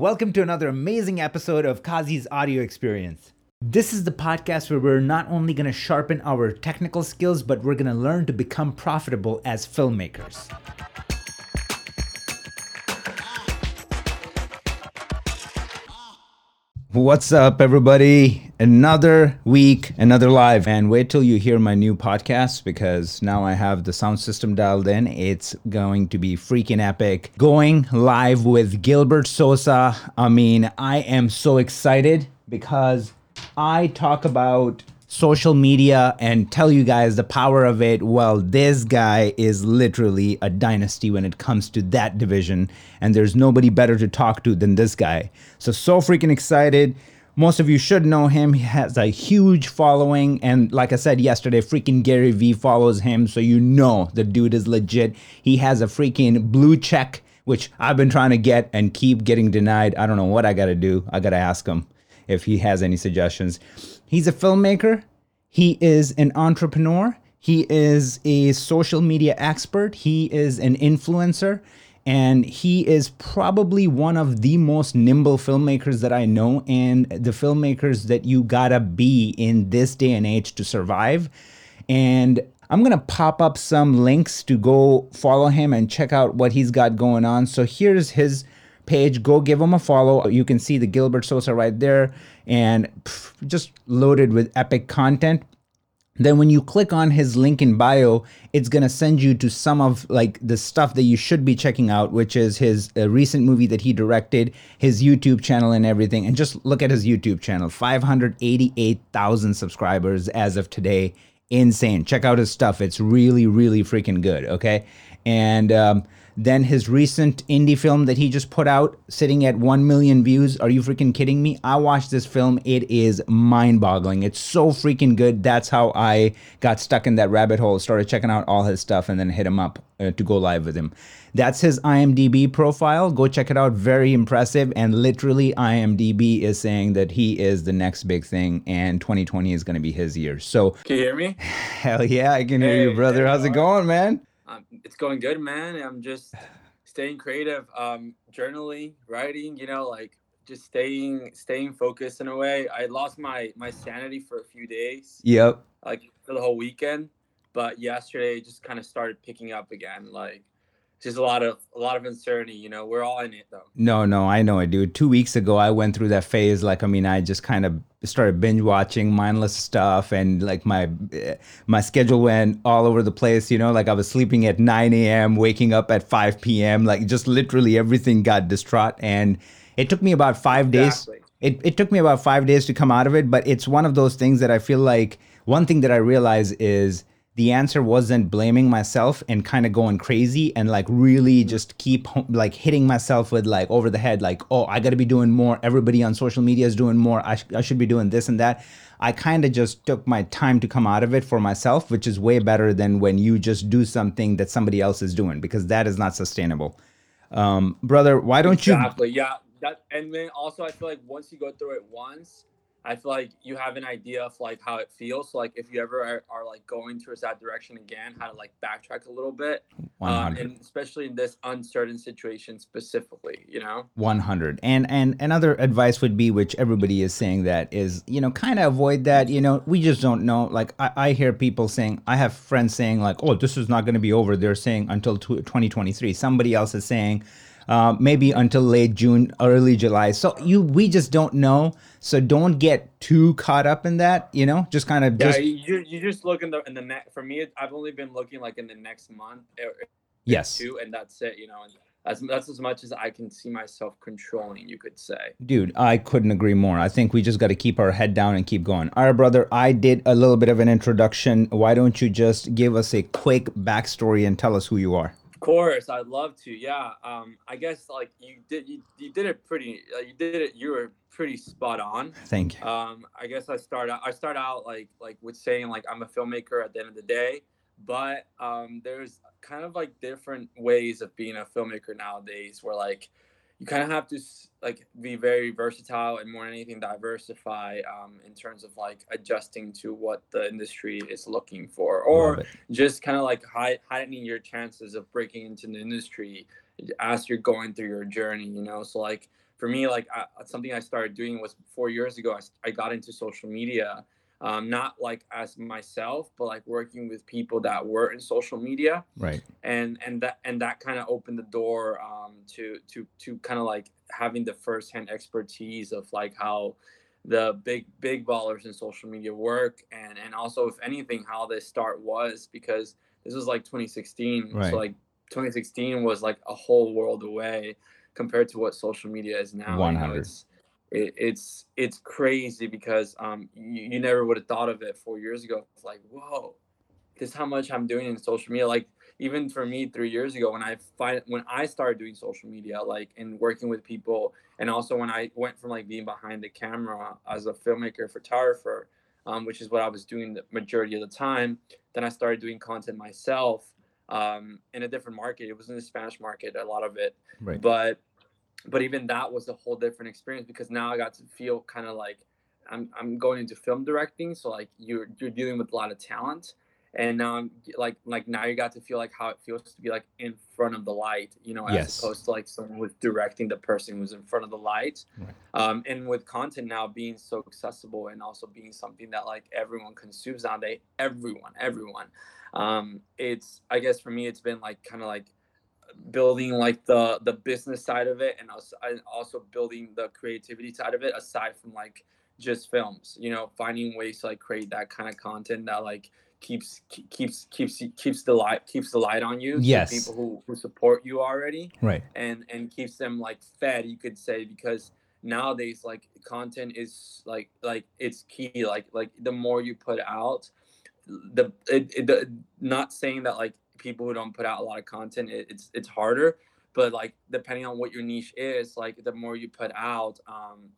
Welcome to another amazing episode of Kazi's audio experience. This is the podcast where we're not only going to sharpen our technical skills, but we're going to learn to become profitable as filmmakers. What's up, everybody? Another week, another live. And wait till you hear my new podcast because now I have the sound system dialed in. It's going to be freaking epic. Going live with Gilbert Sosa. I mean, I am so excited because I talk about social media and tell you guys the power of it. Well, this guy is literally a dynasty when it comes to that division, and there's nobody better to talk to than this guy. So, so freaking excited. Most of you should know him. He has a huge following, and like I said yesterday, freaking Gary Vee follows him, so you know the dude is legit. He has a freaking blue check, which I've been trying to get and keep getting denied. I don't know what I gotta do. I gotta ask him if he has any suggestions. He's a filmmaker, he is an entrepreneur, he is a social media expert, he is an influencer, and he is probably one of the most nimble filmmakers that I know, and the filmmakers that you gotta be in this day and age to survive. And I'm gonna pop up some links to go follow him and check out what he's got going on. So here's his page. Go give him a follow. You can see the Gilbert Sosa right there and pff, just loaded with epic content. Then when you click on his link in bio, it's going to send you to some of like the stuff that you should be checking out, which is his uh, recent movie that he directed, his YouTube channel and everything. And just look at his YouTube channel, 588,000 subscribers as of today. Insane. Check out his stuff. It's really, really freaking good. Okay. And um, then his recent indie film that he just put out, sitting at 1 million views. Are you freaking kidding me? I watched this film. It is mind boggling. It's so freaking good. That's how I got stuck in that rabbit hole, started checking out all his stuff, and then hit him up uh, to go live with him. That's his IMDb profile. Go check it out. Very impressive. And literally, IMDb is saying that he is the next big thing, and 2020 is going to be his year. So, Can you hear me? hell yeah, I can hear you, brother. How's it going, man? Um, it's going good, man. I'm just staying creative, um, journaling, writing. You know, like just staying staying focused in a way. I lost my my sanity for a few days, Yep. like for the whole weekend, but yesterday it just kind of started picking up again. Like just a lot of a lot of uncertainty. You know, we're all in it though. No, no, I know it, dude. Two weeks ago, I went through that phase. Like, I mean, I just kind of started binge watching mindless stuff, and like my eh, my schedule went all over the place. You know, like I was sleeping at 9 a.m., waking up at 5 p.m. Like, just literally everything got distraught, and it took me about five days. It it took me about five days to come out of it, but it's one of those things that I feel like one thing that I realize is the answer wasn't blaming myself and kind of going crazy and like really just keep like hitting myself with like over the head like oh i got to be doing more everybody on social media is doing more i, sh- I should be doing this and that i kind of just took my time to come out of it for myself which is way better than when you just do something that somebody else is doing because that is not sustainable um brother why don't you Exactly. Yeah. That and then also I feel like once you go through it once, I feel like you have an idea of like how it feels. So like if you ever are, are like going towards that direction again, how to like backtrack a little bit. Um, and especially in this uncertain situation specifically, you know? 100 and and another advice would be which everybody is saying that is you know kind of avoid that you know we just don't know like i, I hear people saying i have friends saying like oh this is not going to be over they're saying until 2023 somebody else is saying uh, maybe until late june early july so you we just don't know so don't get too caught up in that you know just kind of Yeah, just you you just look in the in the next. For me, I've only been looking like in the next month yes two, and that's it. You know, and that's that's as much as I can see myself controlling. You could say. Dude, I couldn't agree more. I think we just got to keep our head down and keep going. All right, brother, I did a little bit of an introduction. Why don't you just give us a quick backstory and tell us who you are? Of course, I'd love to. Yeah. Um, I guess like you did, you, you did it pretty. Uh, you did it. You were pretty spot on. Thank you. Um, I guess I start out. I start out like like with saying like I'm a filmmaker at the end of the day, but um, there's kind of like different ways of being a filmmaker nowadays, where like you kind of have to like be very versatile and more than anything diversify um, in terms of like adjusting to what the industry is looking for, or just kind of like high, heightening your chances of breaking into the industry as you're going through your journey you know so like for me, like I, something I started doing was four years ago. I, I got into social media, um, not like as myself, but like working with people that were in social media, right? And and that and that kind of opened the door um, to to to kind of like having the firsthand expertise of like how the big big ballers in social media work and and also if anything how this start was because this was like 2016 right. so like 2016 was like a whole world away compared to what social media is now 100 you know, it, it's it's crazy because um you, you never would have thought of it four years ago it's like whoa this how much i'm doing in social media like even for me three years ago when I find when I started doing social media, like and working with people, and also when I went from like being behind the camera as a filmmaker, photographer, um, which is what I was doing the majority of the time. Then I started doing content myself um, in a different market. It was in the Spanish market, a lot of it, right. but but even that was a whole different experience because now I got to feel kind of like I'm I'm going into film directing, so like you're you're dealing with a lot of talent and now I'm like like now you got to feel like how it feels to be like in front of the light, you know, as yes. opposed to like someone who's directing the person who's in front of the light. Right. Um, and with content now being so accessible and also being something that like everyone consumes nowadays, everyone, everyone. Um, it's I guess for me it's been like kind of like building like the the business side of it and also and also building the creativity side of it aside from like just films you know finding ways to like create that kind of content that like keeps keeps keeps keeps the light keeps the light on you. Yes, people who, who support you already. Right. And and keeps them like fed, you could say, because nowadays like content is like like it's key. Like like the more you put out, the it, it the, not saying that like people who don't put out a lot of content, it, it's it's harder. But like depending on what your niche is, like the more you put out, um,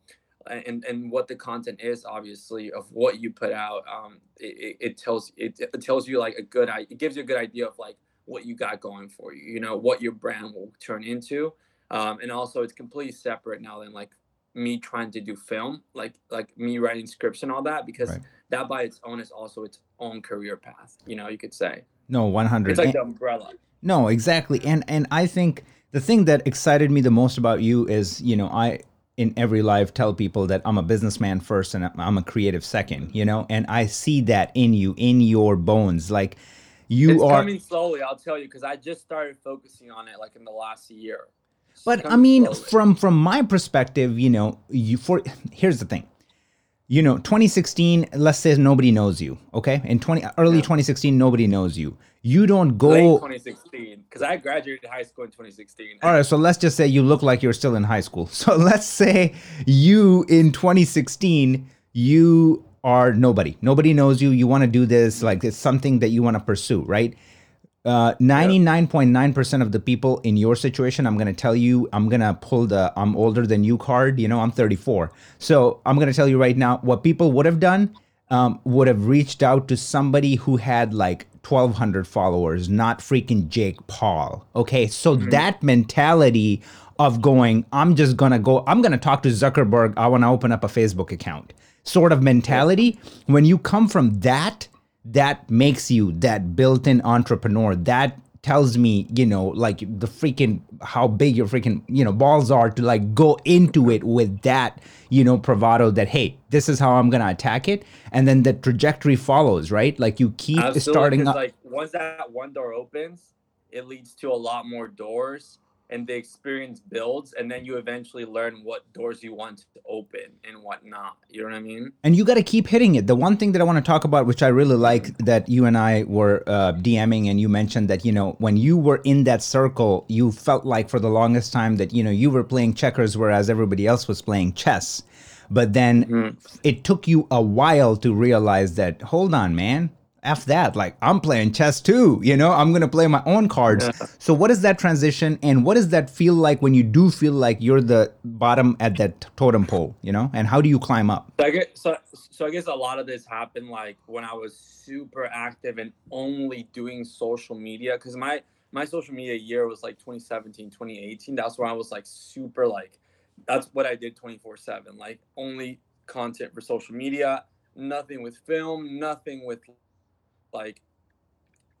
and and what the content is obviously of what you put out um it, it tells it, it tells you like a good it gives you a good idea of like what you got going for you you know what your brand will turn into um and also it's completely separate now than like me trying to do film like like me writing scripts and all that because right. that by its own is also its own career path you know you could say no 100 it's like and, the umbrella no exactly and and i think the thing that excited me the most about you is you know i in every life tell people that I'm a businessman first and I'm a creative second, you know, and I see that in you, in your bones. Like you it's are coming slowly, I'll tell you, because I just started focusing on it like in the last year. It's but I mean, slowly. from from my perspective, you know, you for here's the thing you know 2016 let's say nobody knows you okay? In 20 early yeah. 2016 nobody knows you. You don't go Late 2016 because i graduated high school in 2016 all right so let's just say you look like you're still in high school. So let's say you in 2016 you are nobody. Nobody knows you. You want to do this like it's something that you want to pursue right 99.9% uh, of the people in your situation, I'm going to tell you, I'm going to pull the I'm older than you card. You know, I'm 34. So I'm going to tell you right now what people would have done um, would have reached out to somebody who had like 1,200 followers, not freaking Jake Paul. Okay. So mm-hmm. that mentality of going, I'm just going to go, I'm going to talk to Zuckerberg. I want to open up a Facebook account sort of mentality. When you come from that, that makes you that built-in entrepreneur that tells me you know like the freaking how big your freaking you know balls are to like go into it with that you know bravado that hey this is how i'm gonna attack it. And then the trajectory follows right? Like you keep Absolutely, starting up like once that one door opens it leads to a lot more doors and the experience builds and then you eventually learn what doors you want to open and what not. You know what i mean? And you got to keep hitting it. The one thing that i want to talk about which i really like that you and i were uh, dming and you mentioned that you know when you were in that circle you felt like for the longest time that you know you were playing checkers whereas everybody else was playing chess. But then mm. it took you a while to realize that hold on man F that. Like I'm playing chess too, you know, I'm gonna play my own cards. Yeah. So what is that transition and what does that feel like when you do feel like you're the bottom at that totem pole, you know? And how do you climb up? So I guess, so, so I guess a lot of this happened like when I was super active and only doing social media because my my social media year was like 2017, 2018. That's when I was like super like that's what I did 24 7. Like only content for social media, nothing with film, nothing with like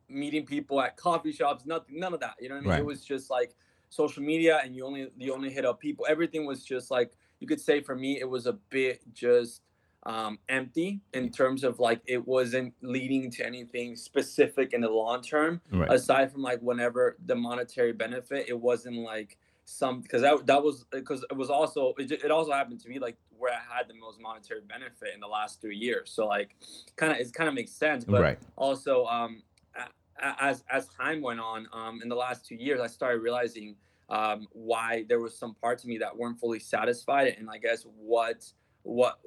meeting people at coffee shops, nothing, none of that. You know what I mean? Right. It was just like social media and you only you only hit up people. Everything was just like you could say for me, it was a bit just um, empty in terms of like it wasn't leading to anything specific in the long term. Right. Aside from like whenever the monetary benefit, it wasn't like some because that, that was because it was also it, it also happened to me like where I had the most monetary benefit in the last three years. So like kind of it kind of makes sense, but Right. also um as as time went on um in the last two years, I started realizing um why there was some parts of me that weren't fully satisfied and I guess what what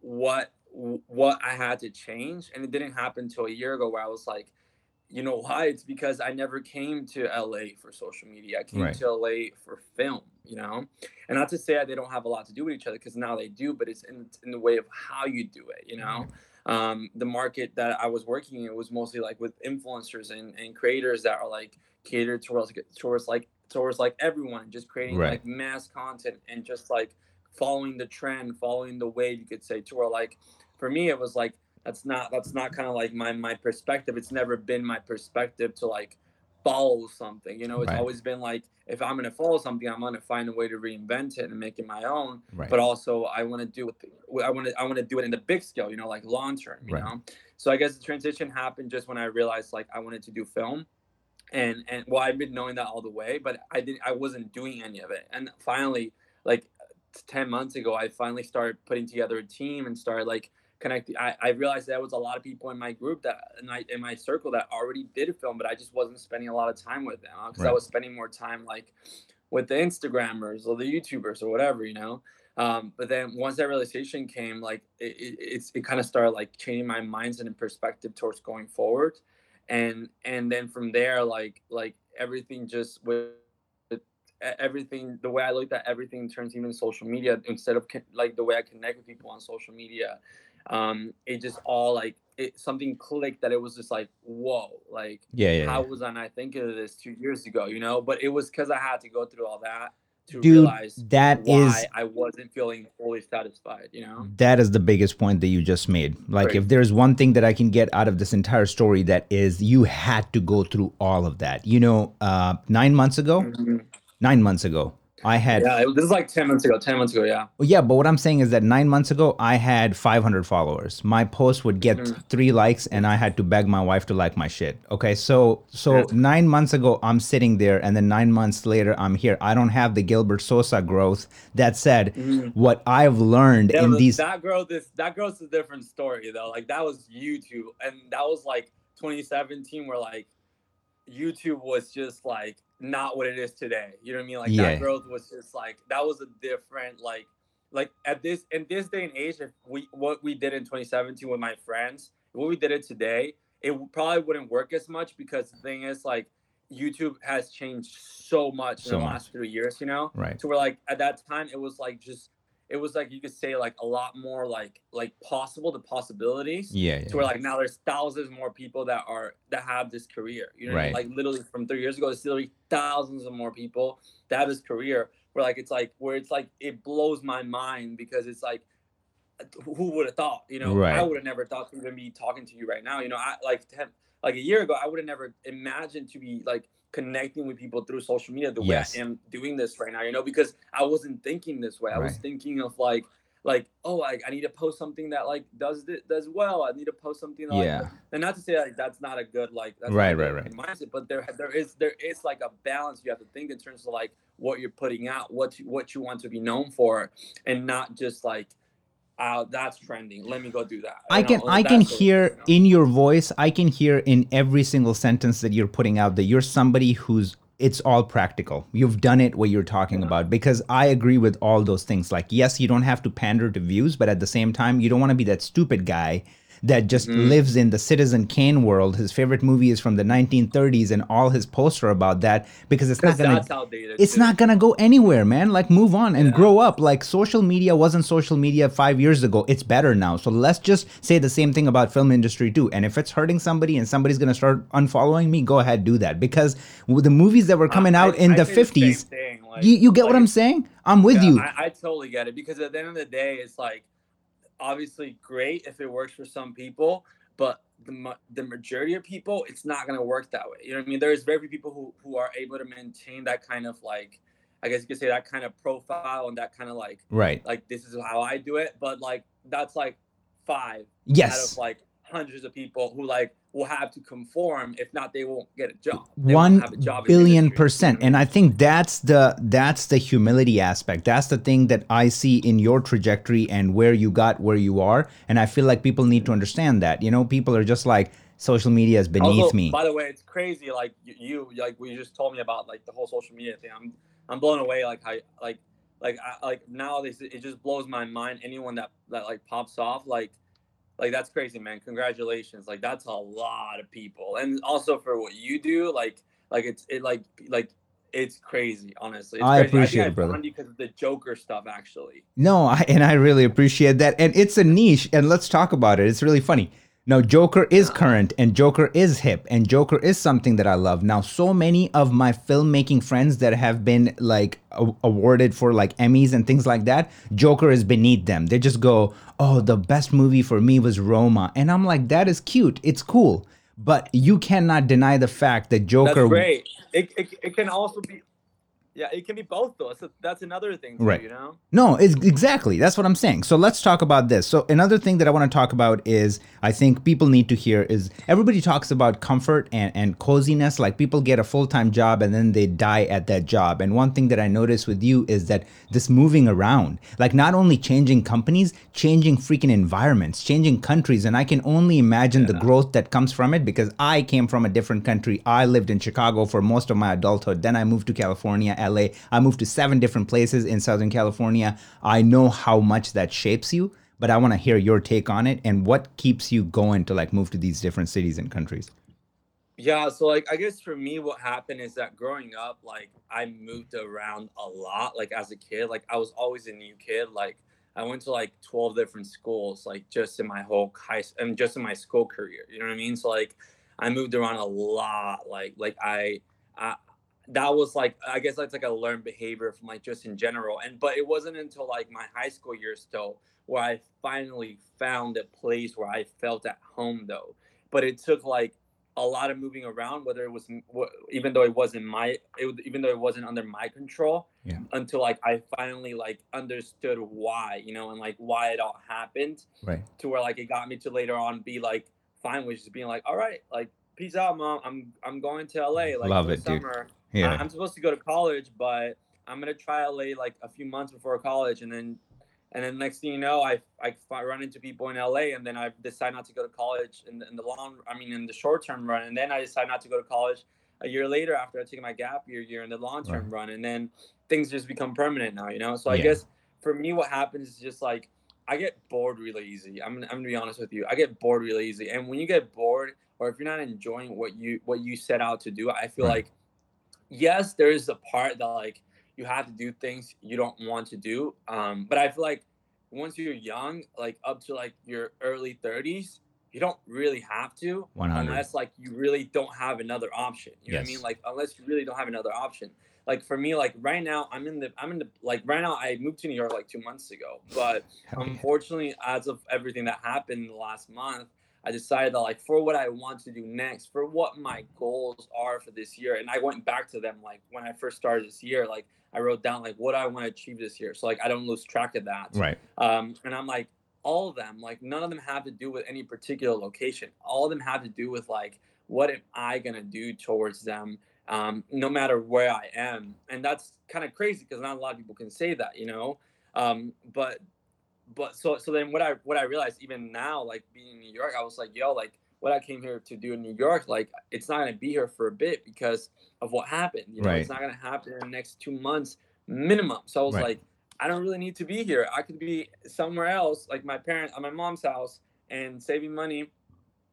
what what I had to change and it didn't happen until a year ago where I was like you know why? It's because I never came to LA for social media. I came Right. to LA for film you know? And not to say they don't have a lot to do with each other because now they do but it's in, in the way of how you do it you know? Um, the market that I was working in was mostly like with influencers and, and creators that are like catered towards towards like towards like everyone just creating Right. like mass content and just like following the trend following the wave you could say to where like for me it was like that's not that's not kind of like my my perspective it's never been my perspective to like follow something you know it's Right. always been like if i'm going to follow something i'm going to find a way to reinvent it and make it my own Right. but also I want to do it. I want to I want to do it in the big scale, you know, like long term, you Right. know. So I guess the transition happened just when I realized like I wanted to do film, and and well I've been knowing that all the way, but I didn't I wasn't doing any of it, and finally like ten months ago I finally started putting together a team and started like connecting. I, I realized there was a lot of people in my group that in my in my circle that already did film, but I just wasn't spending a lot of time with them because I was spending more time like with the Instagrammers or the YouTubers or whatever, you know. Um, but then once that realization came, like it, it, it's it kind of started like changing my mindset and perspective towards going forward, and and then from there, like like everything just with everything the way I looked at everything turns even social media instead of like the way I connect with people on social media, um, it just all like it something clicked that it was just like whoa like yeah, yeah. how yeah. was I not thinking of this two years ago? You know, but it was because I had to go through all that to Dude, realize that why is I wasn't feeling fully satisfied. You know, that is the biggest point that you just made. Like, Right. if there's one thing that I can get out of this entire story, that is you had to go through all of that. You know, uh, nine months ago, Mhm. nine months ago, I had yeah, this is like ten months ago. Ten months ago, yeah. Well, yeah, but what I'm saying is that nine months ago, I had 500 followers. My post would get Mhm. three likes, and I had to beg my wife to like my shit. Okay, so so nine months ago, I'm sitting there, and then nine months later, I'm here. I don't have the Gilbert Sosa growth. That said, Mhm. what I've learned Yeah, in these, that growth is that growth's a different story though. Like that was YouTube, and that was like 2017, where like YouTube was just like not what it is today. You know what I mean? Like Yeah. that growth was just like that was a different like like at this in this day and age, if we what we did in 2017 with my friends, what we did it today, it probably wouldn't work as much because the thing is like YouTube has changed so much in the much. last three years. You know, right? so we're like at that time it was like just it was like you could say like a lot more like like possible the possibilities Yeah, to yeah, where like now there's thousands more people that are that have this career you know what I mean? Right. like literally from three years ago there's literally thousands of more people that have this career where like it's like where it's like it blows my mind because it's like who would have thought you know i would have never thought to even be talking to you right now you know i like 10, like a year ago i would have never imagined to be like connecting with people through social media the Yes. way i am doing this right now you know because i wasn't thinking this way i was thinking of like like oh like i need to post something that like does this does well i need to post something like, yeah, and not to say like that's not a good like that's Right, right, right. mindset, but there there is there is like a balance you have to think in terms of like what you're putting out, what you, what you want to be known for, and not just like, oh, that's trending. Let me go do that. I can know, I can sort of hear you know? in your voice, I can hear in every single sentence that you're putting out that you're somebody who's it's all practical. You've done it what you're talking Yeah. about because I agree with all those things. Like yes, you don't have to pander to views, but at the same time, you don't want to be that stupid guy that just Mhm. lives in the Citizen Kane world. His favorite movie is from the 1930s and all his posts are about that because it's not to it's too. not gonna go anywhere, man. Like move on and Yeah. grow up. Like social media wasn't social media five years ago. It's better now. So let's just say the same thing about film industry too. And if it's hurting somebody and somebody's gonna start unfollowing me, go ahead do that. Because the movies that were coming I- out I- in I the fifties, thing, like- you, you get what I'm saying? I'm with yeah, you. I, I totally get it because at the end of the day, it's like obviously great if it works for some people, but the, the majority of people, it's not going to work that way. You know what I mean? There's very few people who, who are able to maintain that kind of like, I guess you could say that kind of profile and that kind of like, right. Like this is how I do it. But like, that's like five yes. out of like hundreds of people who like will have to conform if not they won't get a job. They one a job billion percent. And i think that's the that's the humility aspect. That's the thing that i see in your trajectory and where you got where you are. And i feel like people need to understand that. You know people are just like social media is beneath me. by the way it's crazy like you like you just told me about like the whole social media thing. I'm i'm blown away like how like like I, like now this it just blows my mind. Anyone that that like pops off like like that's crazy man. Congratulations. Like that's a lot of people. And also for what you do like like it's it like like it's crazy honestly. It's i crazy. appreciate I it brother. because of the joker stuff actually. No I, and i really appreciate that. And it's a niche and let's talk about it. It's really funny now, Joker is current and Joker is hip and Joker is something that I love. Now, so many of my filmmaking friends that have been like a- awarded for like Emmys and things like that, Joker is beneath them. They just go, "Oh, the best movie for me was Roma." And I'm like, "That is cute. It's cool." But you cannot deny the fact that Joker That's great. It, it, it can also be yeah, it can be both though. So that's another thing, too, right? You know. No, it's exactly that's what I'm saying. So let's talk about this. So another thing that I want to talk about is I think people need to hear is everybody talks about comfort and and coziness. Like people get a full time job and then they die at that job. And one thing that I notice with you is that this moving around, like not only changing companies, changing freaking environments, changing countries, and I can only imagine yeah. the growth that comes from it because I came from a different country. I lived in Chicago for most of my adulthood. Then I moved to California. LA. I moved to seven different places in Southern California. I know how much that shapes you, but I want to hear your take on it and what keeps you going to like move to these different cities and countries. Yeah, so like I guess for me what happened is that growing up like I moved around a lot like as a kid like I was always a new kid like I went to like 12 different schools like just in my whole high and just in my school career you know what I mean so like I moved around a lot like like I I that was like I guess that's like a learned behavior from like just in general. And but it wasn't until like my high school years though where I finally found a place where I felt at home though. But it took like a lot of moving around, whether it was even though it wasn't my it, even though it wasn't under my control. Yeah. Until like I finally like understood why, you know, and like why it all happened. Right. To where like it got me to later on be like fine with just being like, all right, like peace out, mom. I'm I'm going to LA like Love it, summer. Dude yeah. I'm supposed to go to college, but I'm gonna try LA like a few months before college, and then and then next thing you know, I I run into people in LA, and then I decide not to go to college in the, in the long, I mean, in the short term run, and then I decide not to go to college a year later after I take my gap year year in the long term right. run, and then things just become permanent now, you know. So I yeah. guess for me, what happens is just like I get bored really easy. I'm, I'm gonna be honest with you. I get bored really easy, and when you get bored, or if you're not enjoying what you what you set out to do, I feel right. like yes, there is a part that like you have to do things you don't want to do. Um, but I feel like once you're young, like up to like your early 30s, you don't really have to 100. unless like you really don't have another option. You know what I mean? Like unless you really don't have another option. Like for me, like right now, I'm in the I'm in the like right now. I moved to New York like two months ago, but unfortunately, as of everything that happened the last month, I decided that like for what I want to do next, for what my goals are for this year, and I went back to them like when I first started this year, like I wrote down like what I want to achieve this year, so like I don't lose track of that. Right. Um, and I'm like all of them, like none of them have to do with any particular location. All of them have to do with like what am I gonna do towards them, um, no matter where I am, and that's kind of crazy because not a lot of people can say that, you know. Um, but but so so then what I what I realized even now, like being in New York, I was like, yo, like what I came here to do in New York, like it's not gonna be here for a bit because of what happened. You know, right. it's not gonna happen in the next two months minimum. So I was right. like, I don't really need to be here. I could be somewhere else, like my parents at my mom's house, and saving money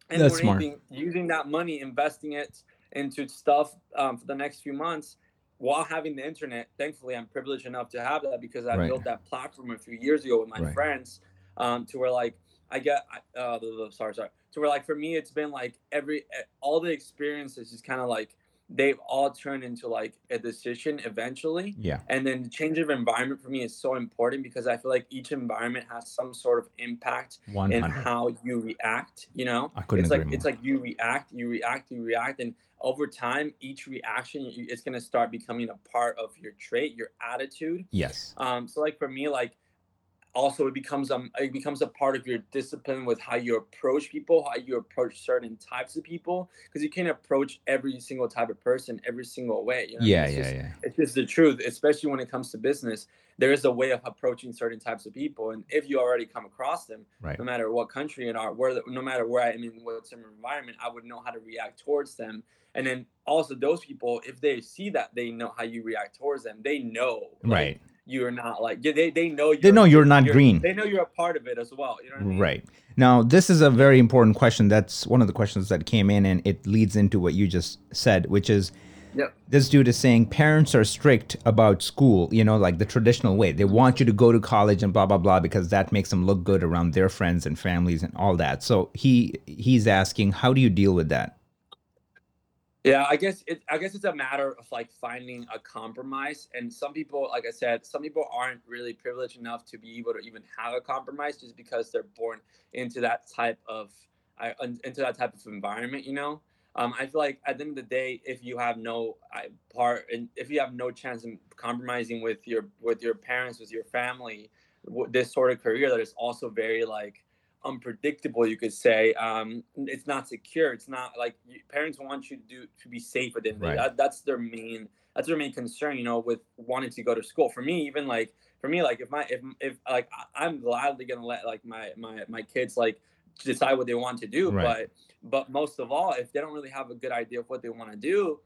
and That's smart. using that money, investing it into stuff um, for the next few months while having the internet, thankfully, I'm privileged enough to have that because I right. built that platform a few years ago with my right. friends. Um, to where like I get, uh, sorry, sorry, to where like for me, it's been like every all the experiences just kind of like they've all turned into like a decision eventually. Yeah. And then the change of environment for me is so important because I feel like each environment has some sort of impact in how you react. You know, I couldn't it's agree like it's like you react, you react, you react, and over time, each reaction it's gonna start becoming a part of your trait, your attitude. Yes. Um, so like for me, like also it becomes um it becomes a part of your discipline with how you approach people, how you approach certain types of people, because you can't approach every single type of person every single way. You know what I mean? Yeah, It's yeah, just- yeah. it's just the truth, especially when it comes to business. There is a way of approaching certain types of people, and if you already come across them, Right. no matter what country and are, where, no matter where I am in what some environment, I would know how to react towards them. And then also those people, if they see that they know how you react towards them, they know like, Right. You're not like they they know you They know you're not green. They know you're a part of it as well. You know what I mean? Right. Now, this is a very important question. That's one of the questions that came in, and it leads into what you just said, which is Yep. this dude is saying parents are strict about school, you know, like the traditional way. They want you to go to college and blah blah blah because that makes them look good around their friends and families and all that. So he he's asking, how do you deal with that? Yeah, I guess it. I guess it's a matter of like finding a compromise. And some people, like I said, some people aren't really privileged enough to be able to even have a compromise just because they're born into that type of, into that type of environment. You know, um, I feel like at the end of the day, if you have no part, and if you have no chance in compromising with your with your parents, with your family, this sort of career that is also very like unpredictable you could say um it's not secure it's not like parents want you to do to be safe at the end of the day. Right. That, that's their main that's their main concern you know with wanting to go to school for me even like for me like if my if if like i'm gladly gonna let like my my my kids like decide what they want to do Right. but but most of all if they don't really have a good idea of what they want to do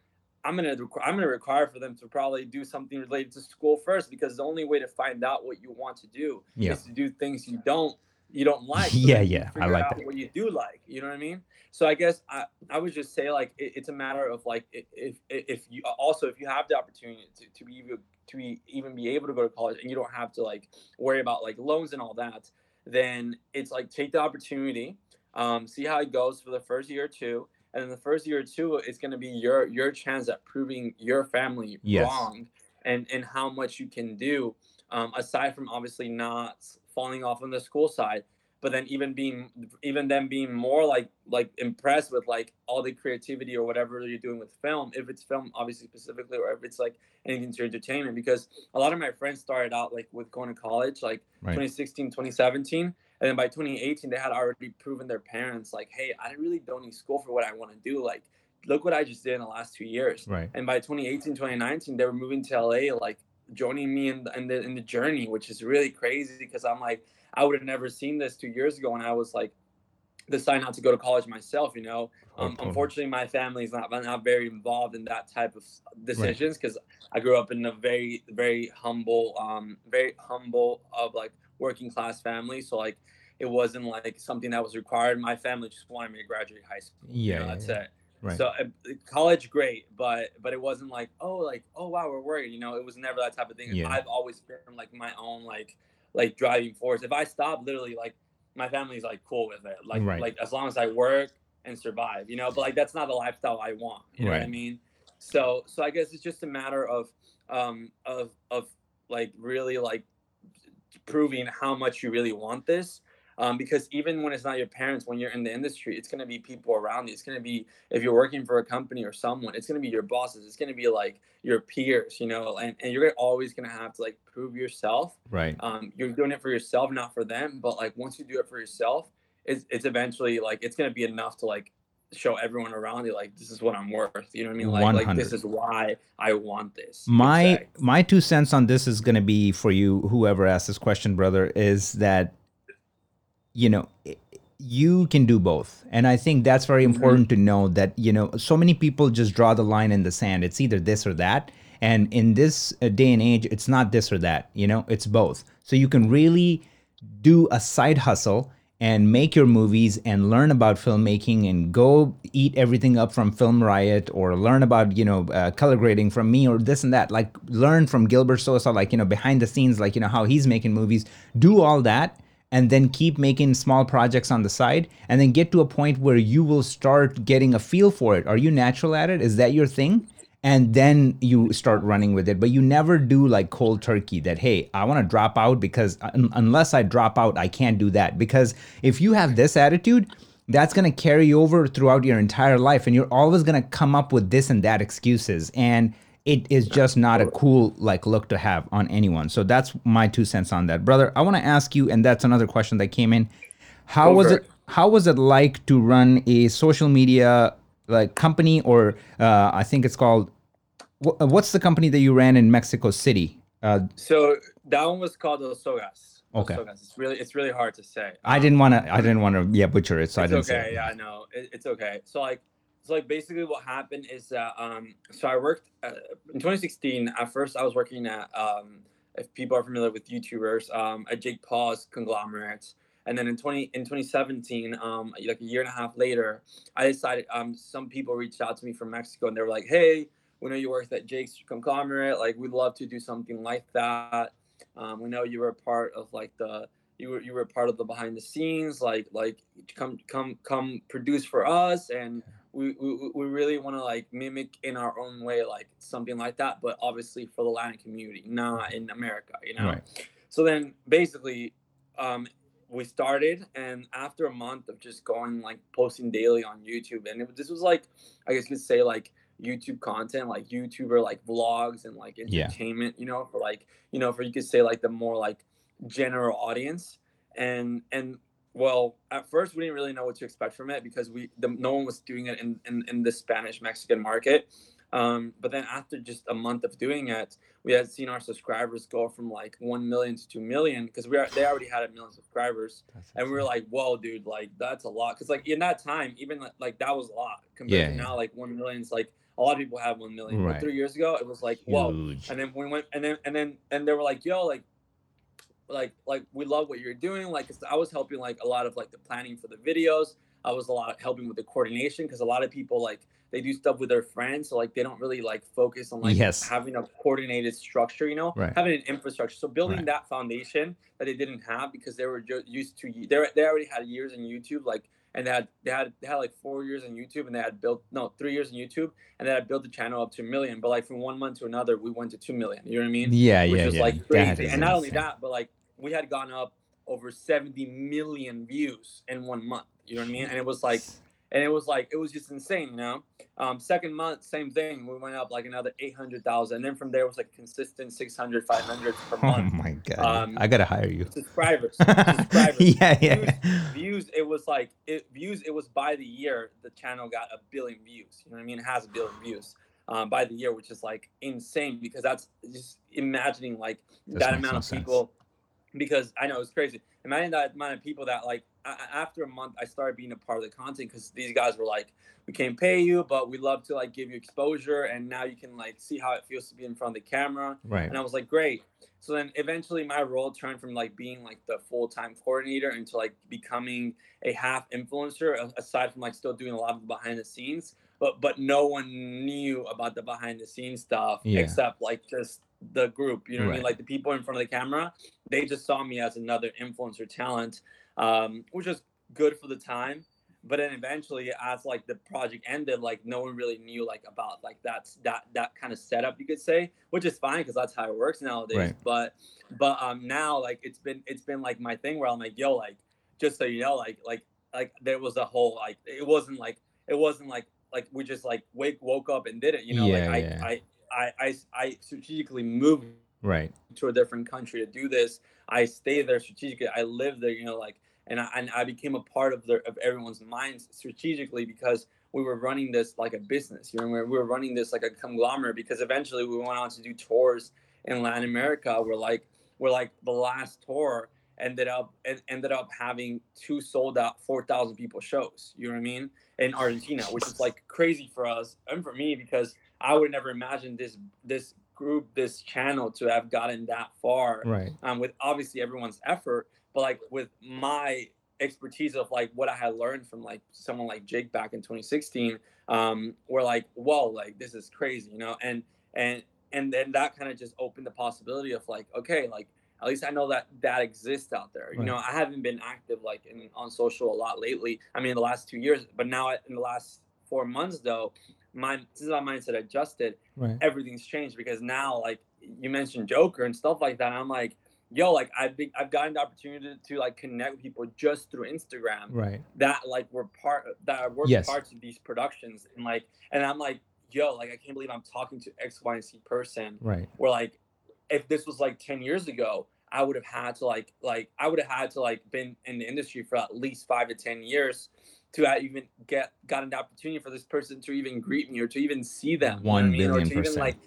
I'm gonna requ- I'm gonna require for them to probably do something related to school first because the only way to find out what you want to do Yeah. is to do things you don't you don't like. Yeah, yeah, I like that. What you do like, you know what I mean? So I guess I, I would just say like it, it's a matter of like if if if you also if you have the opportunity to, to be to be even be able to go to college and you don't have to like worry about like loans and all that, then it's like take the opportunity, um, see how it goes for the first year or two, and then the first year or two it's going to be your your chance at proving your family Yes. wrong and and how much you can do um, aside from obviously not falling off on the school side but then even being even them being more like like impressed with like all the creativity or whatever you're doing with film if it's film obviously specifically or if it's like anything to entertainment because a lot of my friends started out like with going to college like Right. 2016 2017 and then by 2018 they had already proven their parents like hey i really don't need school for what i want to do like look what i just did in the last two years Right. and by 2018 2019 they were moving to la like joining me in the, in the in the journey which is really crazy because i'm like i would have never seen this two years ago when i was like deciding not to go to college myself you know? Um, Totally. unfortunately my family's not not very involved in that type of decisions because i grew up in a very very humble um very humble of like working class family. So like it wasn't like something that was required. My family just wanted me to graduate high school you Yeah, know, yeah, that's yeah. it Right. so uh, college, great, but but it wasn't like oh like oh wow we're worried. You know, it was never that type of thing. Yeah. I've always been like my own like like driving force. If I stop, literally like my family's like cool with it. Like Right. like as long as I work and survive, you know. But like that's not the lifestyle I want. You know what I mean? So so I guess it's just a matter of um of of like really like proving how much you really want this um, because even when it's not your parents when you're in the industry it's going to be people around you. It's going to be if you're working for a company or someone it's going to be your bosses. It's going to be like your peers you know and, and you're always going to have to like prove yourself. Right. um, you're doing it for yourself not for them. But like once you do it for yourself it's, it's eventually like it's going to be enough to like show everyone around you like this is what i'm worth. You know what i mean? Like, like this is why i want this. My my two cents on this is going to be for you whoever asked this question brother is that you know you can do both. And i think that's very Mhm. important to know that you know so many people just draw the line in the sand. It's either this or that. And in this uh, day and age it's not this or that you know it's both. So you can really do a side hustle and make your movies and learn about filmmaking and go eat everything up from film riot or learn about you know uh, color grading from me or this and that. Like learn from gilbert sosa like you know behind the scenes like you know how he's making movies. Do all that and then keep making small projects on the side and then get to a point where you will start getting a feel for it. Are you natural at it? Is that your thing? And then you start running with it, but you never do like cold turkey that, hey, I want to drop out because uh, un- unless I drop out, I can't do that. Because if you have this attitude, that's going to carry over throughout your entire life and you're always going to come up with this and that excuses. And it is just not a cool like look to have on anyone. So that's my two cents on that, brother. I want to ask you, and that's another question that came in. How was it? How was it like to run a social media like company, or uh, I think it's called? What's the company that you ran in Mexico City? Uh, so that one was called Los Sogas. Okay. It's really it's really hard to say. I didn't want to I didn't want to yeah butcher it, so it's I didn't okay. say. It. Yeah, no, it, it's okay. So like so like basically what happened is that um so I worked uh, in 2016. At first, I was working at um if people are familiar with YouTubers um at Jake Paul's conglomerate. And then in 20 in 2017, um, like a year and a half later, I decided um some people reached out to me from Mexico and they were like, hey, we know you worked at Jake's conglomerate. Like we'd love to do something like that. Um, we know you were a part of like the you were you were part of the behind the scenes like like come come come produce for us and we, we, we really want to like mimic in our own way like something like that but obviously for the latin community not in america you know right. so then basically um, we started and after a month of just going like posting daily on youtube and it, this was like i guess you could say like youtube content like youtuber like vlogs and like entertainment yeah. you know for like you know for you could say like the more like general audience and and well, at first we didn't really know what to expect from it because we the, no one was doing it in, in, in the Spanish Mexican market. Um, but then after just a month of doing it, we had seen our subscribers go from like one million to two million because we are they already had a million subscribers, that's and we were like, "Whoa, dude! Like that's a lot." Because like in that time, even like that was a lot compared yeah, to now. Like one million is like a lot of people have one million. Right. But three years ago, it was like, "Whoa!" Huge. And then we went, and then and then and they were like, "Yo, like like like we love what you're doing like i was helping like a lot of like the planning for the videos i was a lot of helping with the coordination because a lot of people like they do stuff with their friends so like they don't really like focus on like yes. having a coordinated structure you know right. having an infrastructure so building right. that foundation that they didn't have because they were just used to they they already had years in youtube like and they had they had they had like four years in YouTube and they had built no three years in YouTube and they had built the channel up to a million. But like from one month to another, we went to two million. You know what I mean? Yeah, Which yeah, was yeah. like crazy. And not only that, but like we had gone up over 70 million views in one month. You know what I mean? And it was like, and it was like, it was just insane, you know? Um, second month, same thing. We went up like another 800,000. And then from there was like consistent 600, 500 per oh month. Oh my God. Um, I got to hire you. Subscribers. subscribers. yeah, yeah. Views, views, it was like, it, views, it was by the year, the channel got a billion views. You know what I mean? It has a billion views. Um, by the year, which is like insane because that's just imagining like that amount of people because I know it's crazy. Imagine that amount of people that like after a month I started being a part of the content because these guys were like, we can't pay you, but we love to like give you exposure, and now you can like see how it feels to be in front of the camera. Right. And I was like, great. So then eventually my role turned from like being like the full time coordinator into like becoming a half influencer, aside from like still doing a lot of behind the scenes. But but no one knew about the behind the scenes stuff yeah. except like just the group. You know what right. I mean? Like the people in front of the camera, they just saw me as another influencer talent, um, which was good for the time. But then eventually, as like the project ended, like no one really knew like about like that's that that kind of setup you could say, which is fine because that's how it works nowadays. Right. But but um now like it's been it's been like my thing where I'm like yo like just so you know like like like there was a whole like it wasn't like it wasn't like like we just like wake woke up and did it you know yeah, like yeah. I, I I, I, strategically moved right to a different country to do this. I stayed there strategically. I lived there, you know, like, and I, and I became a part of the of everyone's minds strategically because we were running this like a business. You know, we were running this like a conglomerate because eventually we went on to do tours in Latin America. We're like, we're like the last tour ended up ended up having two sold out 4,000 people shows. You know what I mean? In Argentina, which is like crazy for us and for me because I would never imagine this this group, this channel to have gotten that far. Right. Um, with obviously everyone's effort, but like with my expertise of like what I had learned from like someone like Jake back in 2016, um, we're like, whoa, like this is crazy, you know, and and and then that kind of just opened the possibility of like, okay, like at least I know that that exists out there. You Right. know, I haven't been active like in, on social a lot lately. I mean, the last two years, but now in the last four months though, my since my mindset adjusted, Right. everything's changed because now like you mentioned Joker and stuff like that. I'm like, yo, like I've been, I've gotten the opportunity to, to like connect with people just through Instagram Right. that like were part that were Yes. parts of these productions and like and I'm like, yo, like I can't believe I'm talking to X, Y, and Z person Right. where like if this was like 10 years ago i would have had to like like i would have had to like been in the industry for at least five to 10 years to even get gotten the opportunity for this person to even greet me or to even see them you know what I mean? billion percent. like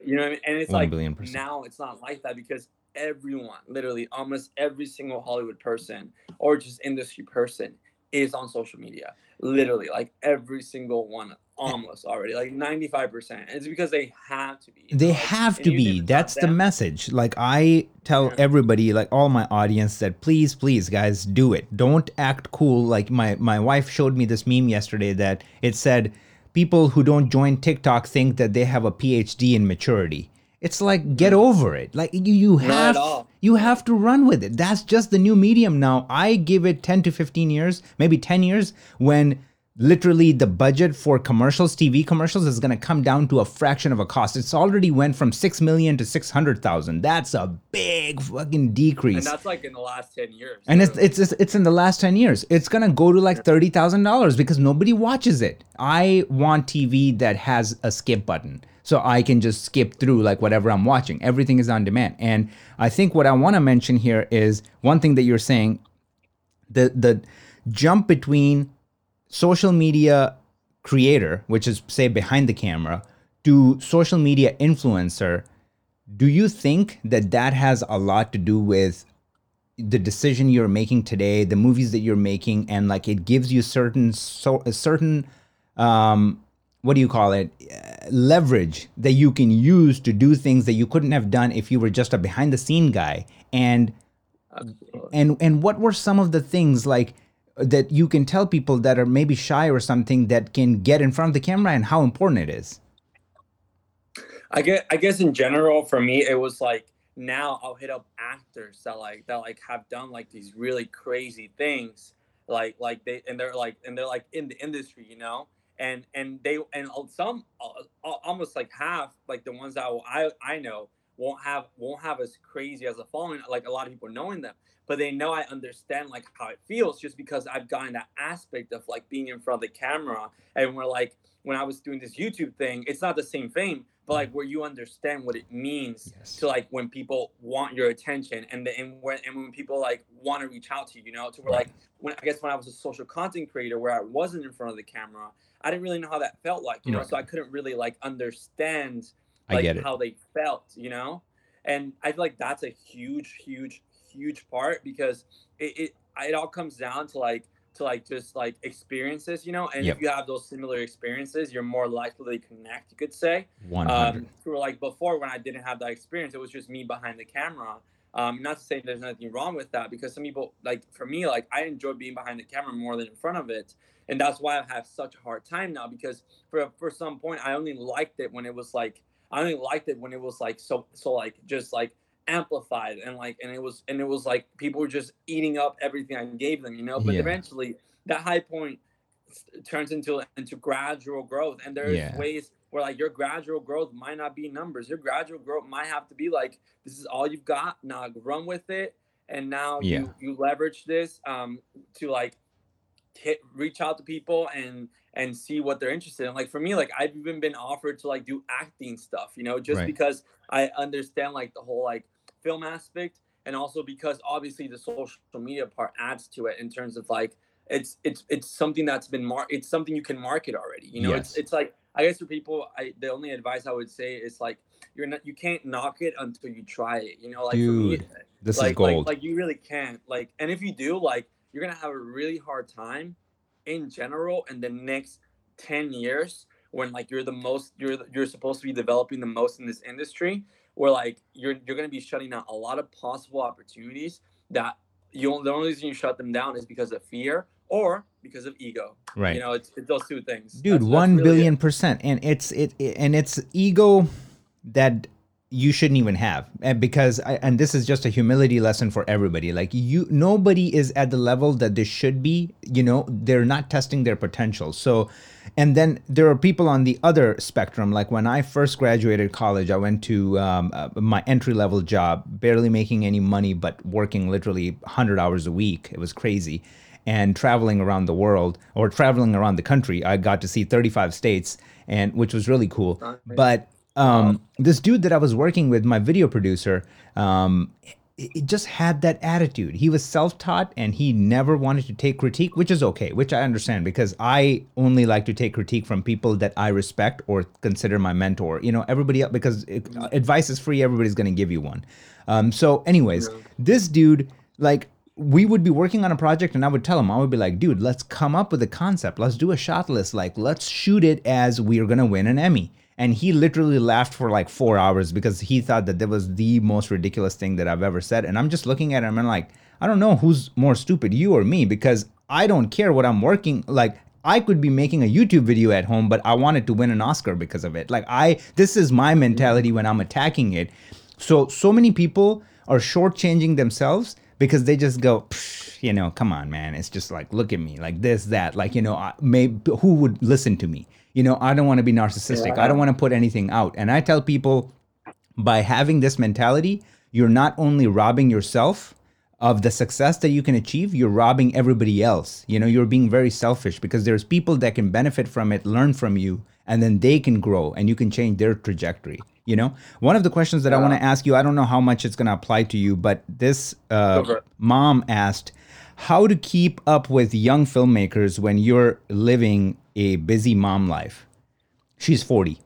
you know what I mean? and it's One like billion percent. now it's not like that because everyone literally almost every single hollywood person or just industry person is on social media literally like every single one almost already like 95% it's because they have to be They like, have and to be. That's the message. Like I tell Yeah. everybody, like all my audience, that please, please, guys, do it. Don't act cool. Like my my wife showed me this meme yesterday that it said people who don't join TikTok think that they have a PhD in maturity. It's like get hmm. over it. Like you you have you have to run with it. That's just the new medium now. I give it 10 to 15 years, maybe 10 years when literally the budget for commercials, TV commercials is going to come down to a fraction of a cost. It's already went from 6 million to 600,000. That's a big fucking decrease. and that's like in the last 10 years And it's it's it's it's in the last ten years. It's gonna go to like thirty thousand dollars because nobody watches it. I want TV that has a skip button, so I can just skip through like whatever I'm watching. Everything is on demand. And I think what I want to mention here is one thing that you're saying, the the jump between social media creator, which is say behind the camera, to social media influencer. Do you think that that has a lot to do with the decision you're making today, the movies that you're making, and like it gives you certain so a certain um what do you call it leverage that you can use to do things that you couldn't have done if you were just a behind the scene guy. And Absolutely. and and what were some of the things like that you can tell people that are maybe shy or something that can get in front of the camera and how important it is? I guess I guess in general for me it was like now I'll hit up actors that like that like have done like these really crazy things like like they and they're like and they're like in the industry you know and and they and some almost like half like the ones that I I know won't have won't have as crazy as a following like a lot of people knowing them but they know I understand like how it feels just because I've gotten that aspect of like being in front of the camera and we're like when I was doing this YouTube thing it's not the same thing but like where you understand what it means Yes. to like when people want your attention and the, and when and when people like want to reach out to you, you know, to where Right. like when I guess when I was a social content creator where I wasn't in front of the camera, I didn't really know how that felt like, you know, so I couldn't really like understand like how they felt, you know, and I feel like that's a huge, huge, huge part because it it, it all comes down to like to like just like experiences, you know, and Yep. if you have those similar experiences, you're more likely to connect. You could say, 100 um, for like before when I didn't have that experience, it was just me behind the camera. Um, not to say there's nothing wrong with that because some people like for me like I enjoy being behind the camera more than in front of it, and that's why I have such a hard time now because for for some point I only liked it when it was like I only liked it when it was like so so like just like amplified and like and it was and it was like people were just eating up everything I gave them, you know. But Yeah. eventually that high point turns into into gradual growth and there's Yeah. ways where like your gradual growth might not be numbers your gradual growth might have to be like this is all you've got now run with it and now Yeah. you you leverage this um to like hit reach out to people and and see what they're interested in like for me like i've even been offered to like do acting stuff you know just Right. because i understand like the whole like film aspect and also because obviously the social media part adds to it in terms of like it's it's it's something that's been mar it's something you can market already you know Yes. it's it's like i guess for people i the only advice i would say is like you're not you can't knock it until you try it you know like for me Dude, this like, is gold. Like, like you really can't. Like, and if you do, like, you're gonna have a really hard time in general in the next ten years when like you're the most you're you're supposed to be developing the most in this industry. Where like you're you're gonna be shutting out a lot of possible opportunities that you the only reason you shut them down is because of fear or because of ego. right. You know, it's, it's those two things. dude That's- that's one really it. billion percent and it's it, it and it's ego that you shouldn't even have. And because I, and this is just a humility lesson for everybody. Like you nobody is at the level that they should be you know they're not testing their potential. So and then there are people on the other spectrum. Like when i first graduated college i went to um, uh, my entry level job barely making any money but working literally 100 hours a week. It was crazy. And traveling around the world or traveling around the country i got to see 35 states and which was really cool. But um, this dude that I was working with, my video producer, um, it just had that attitude. He was self-taught and he never wanted to take critique, which is okay, which I understand because I only like to take critique from people that I respect or consider my mentor. You know, everybody else because it, advice is free. Everybody's going to give you one. Um, so, anyways, this dude, like, we would be working on a project and I would tell him, I would be like, dude, let's come up with a concept. Let's do a shot list. Like, let's shoot it as we are going to win an Emmy and he literally laughed for like four hours because he thought that that was the most ridiculous thing that I've ever said. And I'm just looking at him and like, I don't know who's more stupid, you or me, because I don't care what I'm working like. I could be making a YouTube video at home, but I wanted to win an Oscar because of it. Like I, this is my mentality when I'm attacking it. So so many people are shortchanging themselves because they just go, you know, come on, man. It's just like, look at me, like this, that, like you know, maybe who would listen to me? You know, I don't want to be narcissistic. Yeah. I don't want to put anything out. And I tell people by having this mentality, you're not only robbing yourself of the success that you can achieve, you're robbing everybody else. You know, you're being very selfish because there's people that can benefit from it, learn from you, and then they can grow and you can change their trajectory. You know, one of the questions that yeah. I want to ask you, I don't know how much it's going to apply to you, but this uh, mom asked, how to keep up with young filmmakers when you're living a busy mom life. She's 40.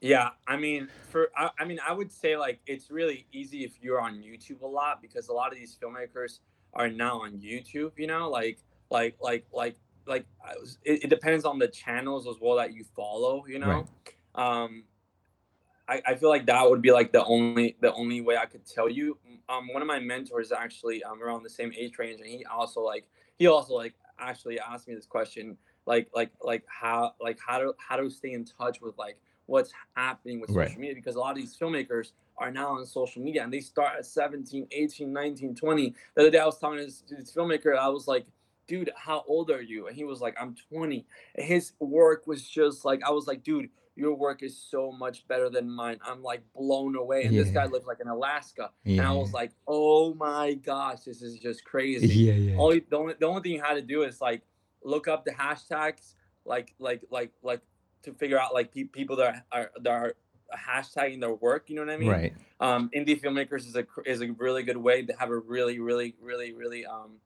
Yeah, I mean, for I, I, mean, I would say like it's really easy if you're on YouTube a lot because a lot of these filmmakers are now on YouTube. You know, like like like like like it, it depends on the channels as well that you follow. You know, right. um, I, I feel like that would be like the only the only way I could tell you. Um, one of my mentors actually um around the same age range, and he also like he also like actually asked me this question like like like how like how to how to stay in touch with like what's happening with social media because a lot of these filmmakers are now on social media and they start at 17 18 19 20 the other day i was talking to this, this filmmaker i was like dude how old are you? And he was like i'm 20 and his work was just like i was like dude your work is so much better than mine. I'm like blown away. And yeah. this guy lives like in Alaska. Yeah. And I was like, oh my gosh, this is just crazy. Yeah, yeah. All, the, only, the only thing you had to do is like look up the hashtags like like like like to figure out like pe- people that are that are hashtagging their work you know what i mean right um indie filmmakers is a is a really good way to have a really really really really um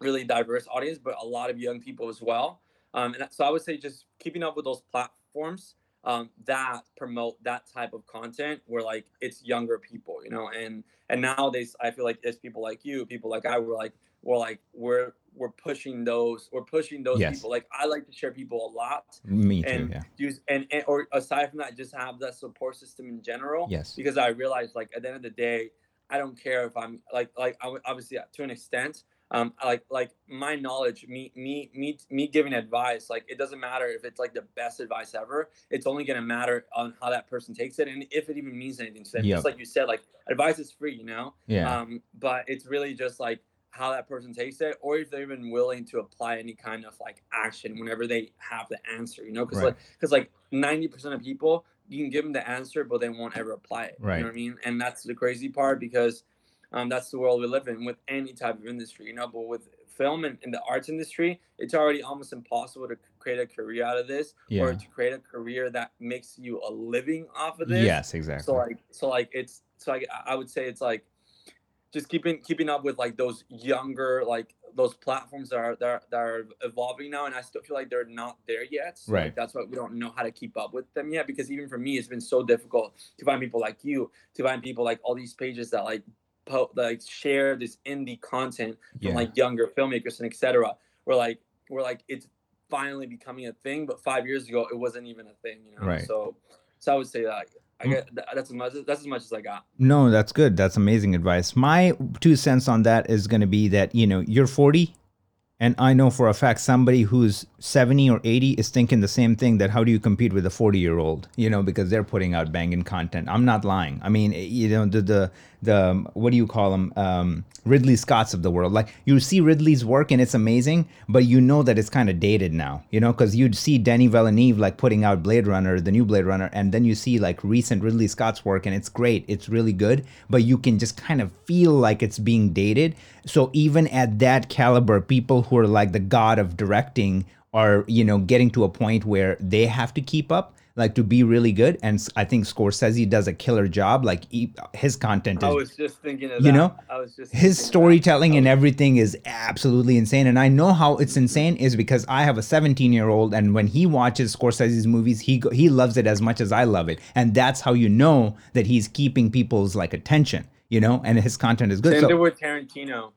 really diverse audience but a lot of young people as well um and so i would say just keeping up with those platforms um, that promote that type of content where like it's younger people you know and and nowadays i feel like it's people like you people like i were like we're like we're we're pushing those we're pushing those yes. people. Like i like to share people a lot me too and yeah. use and, and or aside from that just have that support system in general yes. because i realized like at the end of the day i don't care if i'm like like I obviously to an extent um like like my knowledge me me me me giving advice like it doesn't matter if it's like the best advice ever it's only going to matter on how that person takes it and if it even means anything to them. Yep. just like you said like advice is free you know? Yeah. Um but it's really just like how that person takes it or if they're even willing to apply any kind of like action whenever they have the answer you know? Because right. like because like 90% of people you can give them the answer but they won't ever apply it right. you know what i mean? And that's the crazy part because um, that's the world we live in with any type of industry you know but with film and in the arts industry it's already almost impossible to create a career out of this yeah. or to create a career that makes you a living off of this. Yes exactly. so like so like it's so like i would say it's like just keeping keeping up with like those younger like those platforms that are that are, that are evolving now and i still feel like they're not there yet. So right. like, that's why we don't know how to keep up with them yet because even for me it's been so difficult to find people like you to find people like all these pages that like po- like share this indie content from yeah. like younger filmmakers and etc we're like we're like it's finally becoming a thing but five years ago it wasn't even a thing you know right so so i would say that I mm. get that's as much that's as much as I got. No, that's good. That's amazing advice. My two cents on that is going to be that you know you're 40, And I know for a fact somebody who's 70 or 80 is thinking the same thing that how do you compete with a 40 year old, you know, because they're putting out banging content. I'm not lying. I mean, you know, the, the, the, what do you call them? Um, Ridley Scott's of the world. Like you see Ridley's work and it's amazing, but you know that it's kind of dated now, you know, because you'd see Denis Villeneuve like putting out Blade Runner, the new Blade Runner, and then you see like recent Ridley Scott's work and it's great. It's really good, but you can just kind of feel like it's being dated. So even at that caliber, people who are like the god of directing are, you know, getting to a point where they have to keep up like to be really good. And I think Scorsese does a killer job. Like he, his content is. I was just thinking of you that. know, I was just his storytelling that. and oh. everything is absolutely insane. And I know how it's insane is because I have a 17 year old, and when he watches Scorsese's movies, he he loves it as much as I love it, and that's how you know that he's keeping people's like attention. You know, and his content is good. Same So- thing with Tarantino.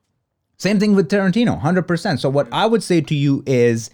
Same thing with Tarantino, 100%. So, what I would say to you is,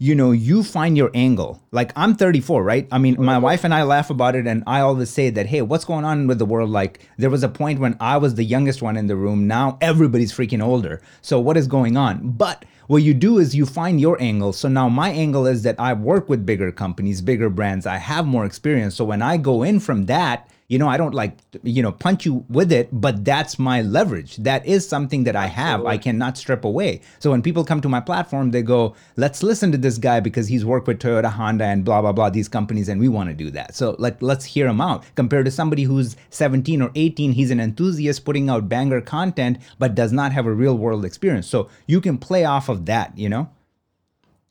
you know, you find your angle. Like, I'm 34, right? I mean, my wife and I laugh about it, and I always say that, hey, what's going on with the world? Like, there was a point when I was the youngest one in the room. Now everybody's freaking older. So, what is going on? But what you do is you find your angle. So now my angle is that I work with bigger companies, bigger brands. I have more experience. So when I go in from that, you know, I don't like, you know, punch you with it, but that's my leverage. That is something that I have. I cannot strip away. So when people come to my platform, they go, let's listen to this guy because he's worked with Toyota, Honda, and blah, blah, blah, these companies, and we want to do that. So like, let's hear him out. Compared to somebody who's 17 or 18, he's an enthusiast putting out banger content, but does not have a real world experience. So you can play off of that, you know?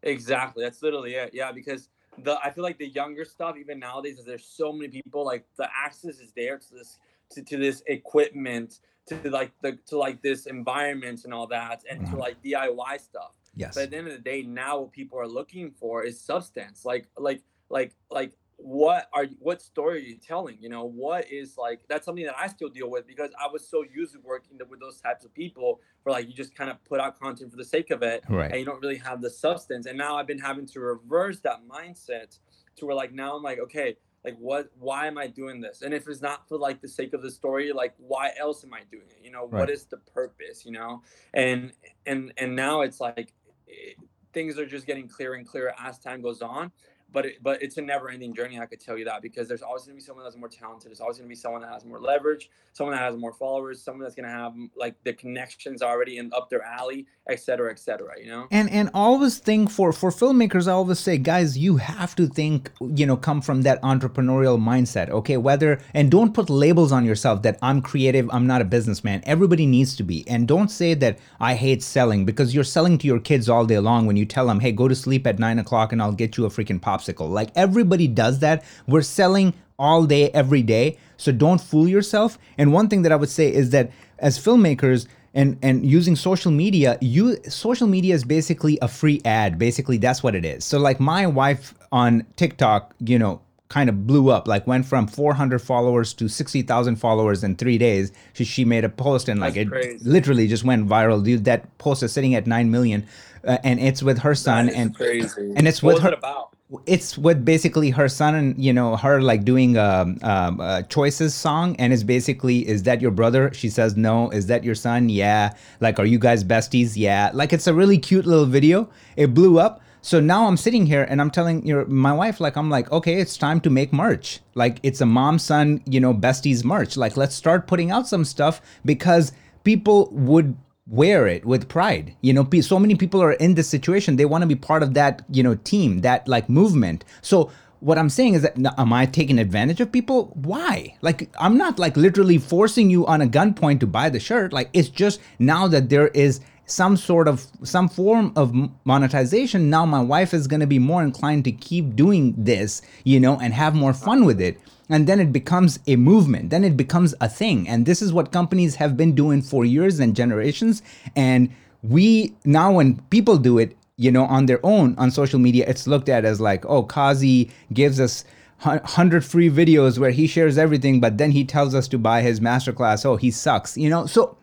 Exactly. That's literally it. Yeah, because the I feel like the younger stuff, even nowadays, is there's so many people like the access is there to this to, to this equipment, to like the to like this environment and all that, and to Mhm. like DIY stuff. Yes. But at the end of the day, now what people are looking for is substance. Like like like like what are you- what story are you telling? You know, what is like that's something that I still deal with because I was so used to working with those types of people where like you just kind of put out content for the sake of it Right. and you don't really have the substance. And now I've been having to reverse that mindset to where like now I'm like, okay, like what why am I doing this? And if it's not for like the sake of the story, like why else am I doing it? You know, Right. what is the purpose, you know? And and and now it's like it, things are just getting clearer and clearer as time goes on. But it, but it's a never ending journey. I could tell you that because there's always going to be someone that's more talented. There's always going to be someone that has more leverage, someone that has more followers, someone that's going to have mm, like the connections already and up their alley, et cetera, et cetera. You know. and and always think for for filmmakers i always say guys you have to think you know come from that entrepreneurial mindset okay whether and don't put labels on yourself that i'm creative i'm not a businessman everybody needs to be and don't say that i hate selling because you're selling to your kids all day long when you tell them hey go to sleep at nine o'clock and i'll get you a freaking popsicle. Like everybody does that. We're selling all day every day. So don't fool yourself. And one thing that i would say is that as filmmakers and and using social media you social media is basically a free ad. Basically that's what it is. So like my wife on tiktok you know kind of blew up. Like went from 400 followers to 60,000 followers in 3 days. She, she made a post and like That's it crazy. literally just went viral. Dude that post is sitting at 9 million uh, and it's with her son and crazy. and it's what with her- it about? It's with basically her son and you know her like doing um, um, a choices song and it's basically is that your brother? She says no. Is that your son? Yeah. Like are you guys besties? Yeah. Like it's a really cute little video. It blew up. So now i'm sitting here and i'm telling your my wife like i'm like okay it's time to make merch. Like it's a mom son you know besties merch. Like let's start putting out some stuff because people would wear it with pride. You know, so many people are in this situation. They want to be part of that, you know, team, that like movement. So what I'm saying is that am I taking advantage of people? Why? Like I'm not like literally forcing you on a gunpoint to buy the shirt. Like it's just now that there is some sort of some form of monetization now my wife is going to be more inclined to keep doing this you know and have more fun with it and then it becomes a movement then it becomes a thing. And this is what companies have been doing for years and generations. And we now when people do it you know on their own on social media it's looked at as like oh kazi gives us 100 free videos where he shares everything but then he tells us to buy his masterclass. Oh he sucks you know? So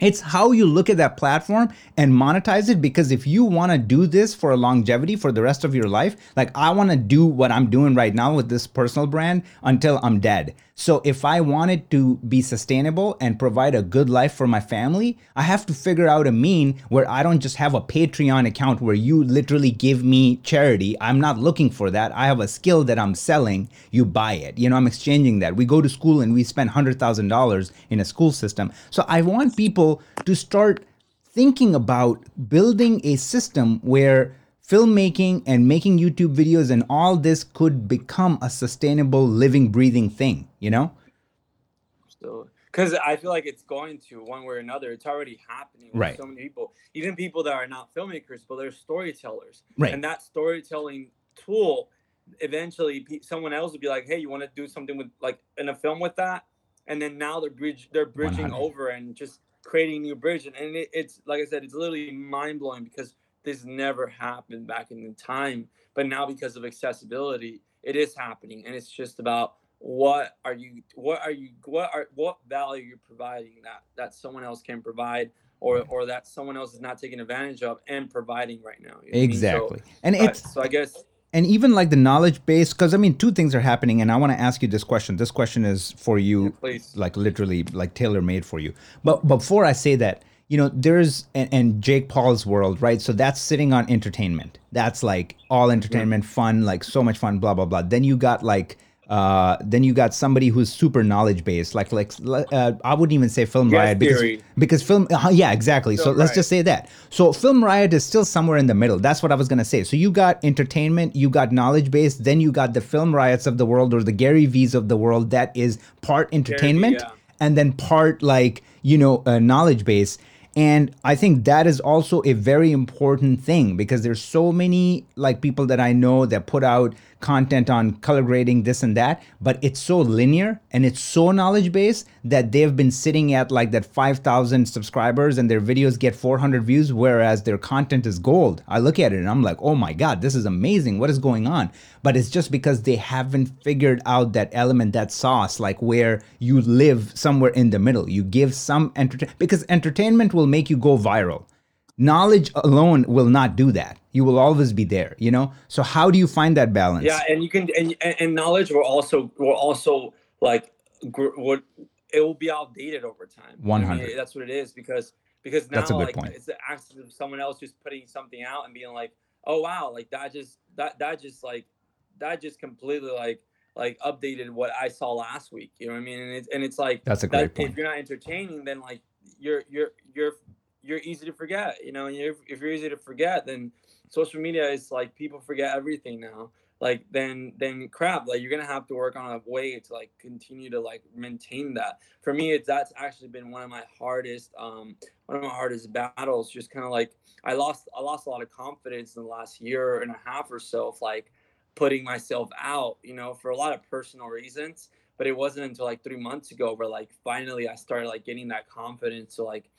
it's how you look at that platform and monetize it because if you want to do this for longevity for the rest of your life, like I want to do what I'm doing right now with this personal brand until I'm dead. So if I wanted to be sustainable and provide a good life for my family, I have to figure out a mean where I don't just have a Patreon account where you literally give me charity. I'm not looking for that. I have a skill that I'm selling. You buy it. You know, I'm exchanging that. We go to school and we spend $100,000 in a school system. So I want people to start thinking about building a system where filmmaking and making YouTube videos and all this could become a sustainable, living, breathing thing, you know? So, because I feel like it's going to one way or another. It's already happening. with Right. So many people, even people that are not filmmakers, but they're storytellers. Right. And that storytelling tool, eventually, someone else would be like, "Hey, you want to do something with like in a film with that?" And then now they're bridge, they're bridging 100. over and just creating new bridge. And, and it, it's like I said, it's literally mind blowing because this never happened back in the time, but now because of accessibility, it is happening, and it's just about what are you what are you what are what value you're providing that that someone else can provide or or that someone else is not taking advantage of and providing right now you know mean? So, Exactly. And uh, it's so i guess and even like the knowledge base because i mean two things are happening and i want to ask you this question this question is for you yeah, like literally like tailor made for you but before i say that you know there's and, and jake paul's world right? So that's sitting on entertainment. That's like all entertainment fun like so much fun blah blah blah. Then you got like uh then you got somebody who's super knowledge based like like uh, i wouldn't even say film Yes riot because theory. because film uh, yeah exactly. So Film let's just say that. So film riot is still somewhere in the middle. That's what i was going to say. So you got entertainment you got knowledge based, then you got the film riots of the world or the gary v's of the world that is part entertainment yeah. and then part like you know uh, knowledge base and i think that is also a very important thing because there's so many like people that i know that put out content on color grading this and that but it's so linear and it's so knowledge based that they've been sitting at like that 5000 subscribers and their videos get 400 views whereas their content is gold. I look at it and i'm like oh my god this is amazing. What is going on? But it's just because they haven't figured out that element that sauce like where you live somewhere in the middle. You give some entertain because entertainment will make you go viral knowledge alone will not do that you will always be there you know so how do you find that balance yeah and you can and, and knowledge will also will also like what it will be outdated over time You know what I mean? 100. that's what it is because because now That's a good like point. it's the access of someone else just putting something out and being like oh wow like that just that that just like that just completely like like updated what i saw last week you know what i mean and it's and it's like that's a that great point if you're not entertaining then like you're you're you're you're easy to forget you know and you're, if you're easy to forget then social media is like people forget everything now. Like then then crap like you're gonna have to work on a way to like continue to like maintain that. For me it's that's actually been one of my hardest um one of my hardest battles just kind of like i lost i lost a lot of confidence in the last year and a half or so of like putting myself out you know for a lot of personal reasons but it wasn't until like three months ago where like finally i started like getting that confidence to like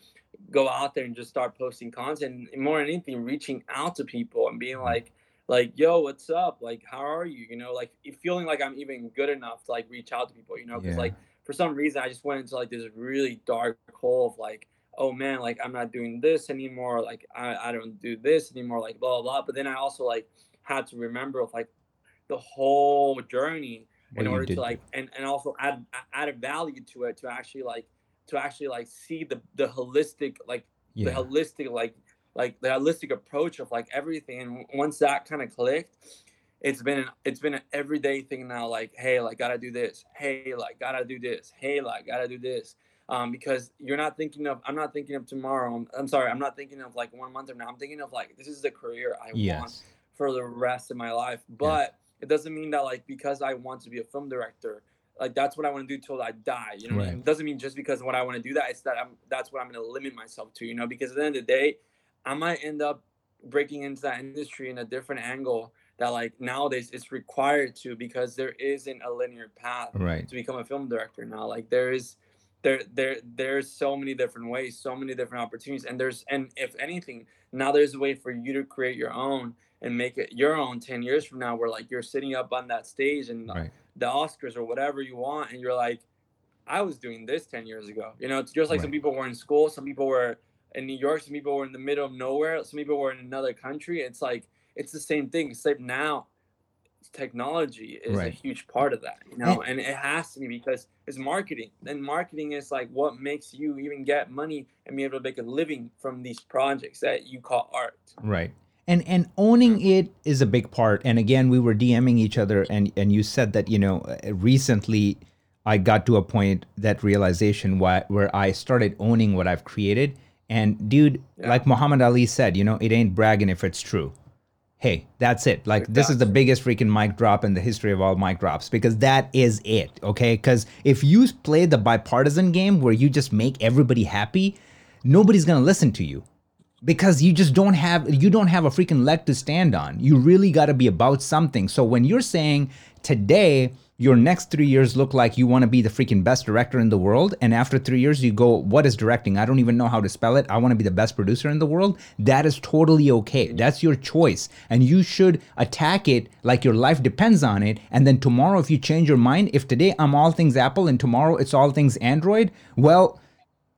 go out there and just start posting content and more than anything reaching out to people and being like like yo what's up? Like how are you? You know like feeling like i'm even good enough to like reach out to people you know because Yeah. like for some reason i just went into like this really dark hole of like oh man like i'm not doing this anymore. Like i, I don't do this anymore like blah, blah blah. But then i also like had to remember of like the whole journey in order to like and, and also add add a value to it to actually like to actually like see the the holistic like the holistic like like the holistic approach of like everything. And once that kind of clicked it's been an, it's been an everyday thing now like hey like gotta do this. Hey like gotta do this. Hey like gotta do this. Um because you're not thinking of i'm not thinking of tomorrow. I'm, I'm sorry i'm not thinking of like one month from now. I'm thinking of like this is the career i want for the rest of my life. But it doesn't mean that like because I want to be a film director, like that's what I want to do till I die. You know, what I mean? Right. it doesn't mean just because what I want to do that, it's that I'm that's what I'm going to limit myself to. You know, because at the end of the day, I might end up breaking into that industry in a different angle that like nowadays it's required to because there isn't a linear path right to become a film director now. Like there is there there there's so many different ways, so many different opportunities. And there's and if anything, now there's a way for you to create your own and make it your own 10 years from now where like you're sitting up on that stage and right the Oscars or whatever you want and you're like, I was doing this 10 years ago. You know, it's just like some people were in school, some people were in New York, some people were in the middle of nowhere, some people were in another country. It's like it's the same thing, except now technology is a huge part of that, you know, and it has to be because it's marketing. And marketing is like what makes you even get money and be able to make a living from these projects that you call art. Right. And and owning it is a big part. And again, we were DMing each other and and you said that, you know, recently I got to a point that realization why, where I started owning what I've created. And dude, Yeah. like Muhammad Ali said, you know, it ain't bragging if it's true. Hey, that's it. Like this is the biggest freaking mic drop in the history of all mic drops because that is it. Okay? Because if you play the bipartisan game where you just make everybody happy, nobody's gonna listen to you because you just don't have you don't have a freaking leg to stand on. You really got to be about something. So when you're saying today your next 3 years look like you want to be the freaking best director in the world and after 3 years you go what is directing? I don't even know how to spell it. I want to be the best producer in the world. That is totally okay. That's your choice and you should attack it like your life depends on it and then tomorrow if you change your mind, if today I'm all things Apple and tomorrow it's all things Android, well,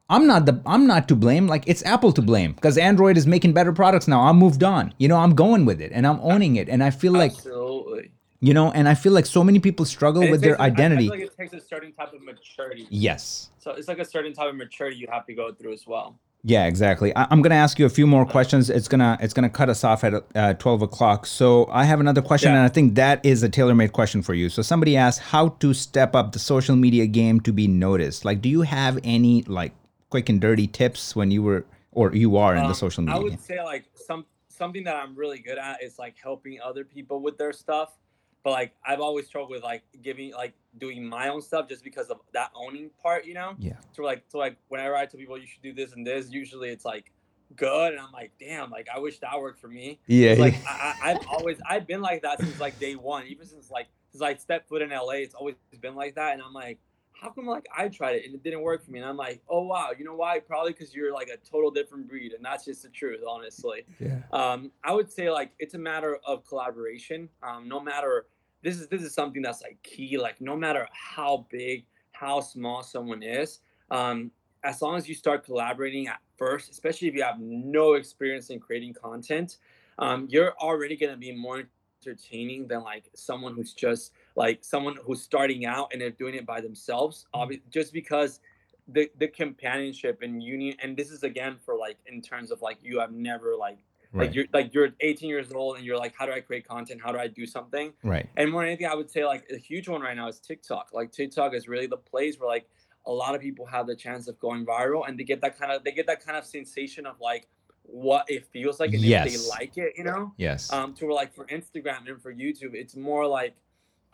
I'm not the I'm not to blame. Like it's Apple to blame because Android is making better products now. I'm moved on. You know, I'm going with it and I'm owning it. And I feel like Absolutely. you know, and I feel like so many people struggle with their a- I- I identity. like it takes a certain type of maturity. yes. So it's like a certain type of maturity you have to go through as well. Yeah, exactly. I, I'm gonna ask you a few more questions. It's gonna it's gonna cut us off at uh, 12 o'clock. So I have another question, Yeah. and I think that is a tailor-made question for you. So somebody asked how to step up the social media game to be noticed. Like, do you have any like quick and dirty tips when you were or you are in the um, social media? I would say like some something that I'm really good at is like helping other people with their stuff. But like I've always struggled with like giving like doing my own stuff just because of that owning part, you know. Yeah. So like so like whenever I tell people you should do this and this, usually it's like good, and I'm like, damn, like I wish that worked for me. Yeah. Like I, I, I've always I've been like that since like day one, even since like since I stepped foot in LA, it's always been like that, and I'm like. How come like I tried it and it didn't work for me? And I'm like, oh wow, you know why? Probably because you're like a total different breed, and that's just the truth, honestly. yeah. Um, I would say like it's a matter of collaboration. Um, no matter this is this is something that's like key. Like no matter how big, how small someone is, um, as long as you start collaborating at first, especially if you have no experience in creating content, um, you're already gonna be more entertaining than like someone who's just like someone who's starting out and they're doing it by themselves. Obviously, just because the the companionship and union, and this is again for like in terms of like you have never like Right. like you're like you're 18 years old and you're like, how do I create content? How do I do something? right. And more than anything, I would say like a huge one right now is TikTok. Like TikTok is really the place where like a lot of people have the chance of going viral and they get that kind of they get that kind of sensation of like what it feels like and if they like it, you know. Yes. Um, to where like for Instagram and for YouTube, it's more like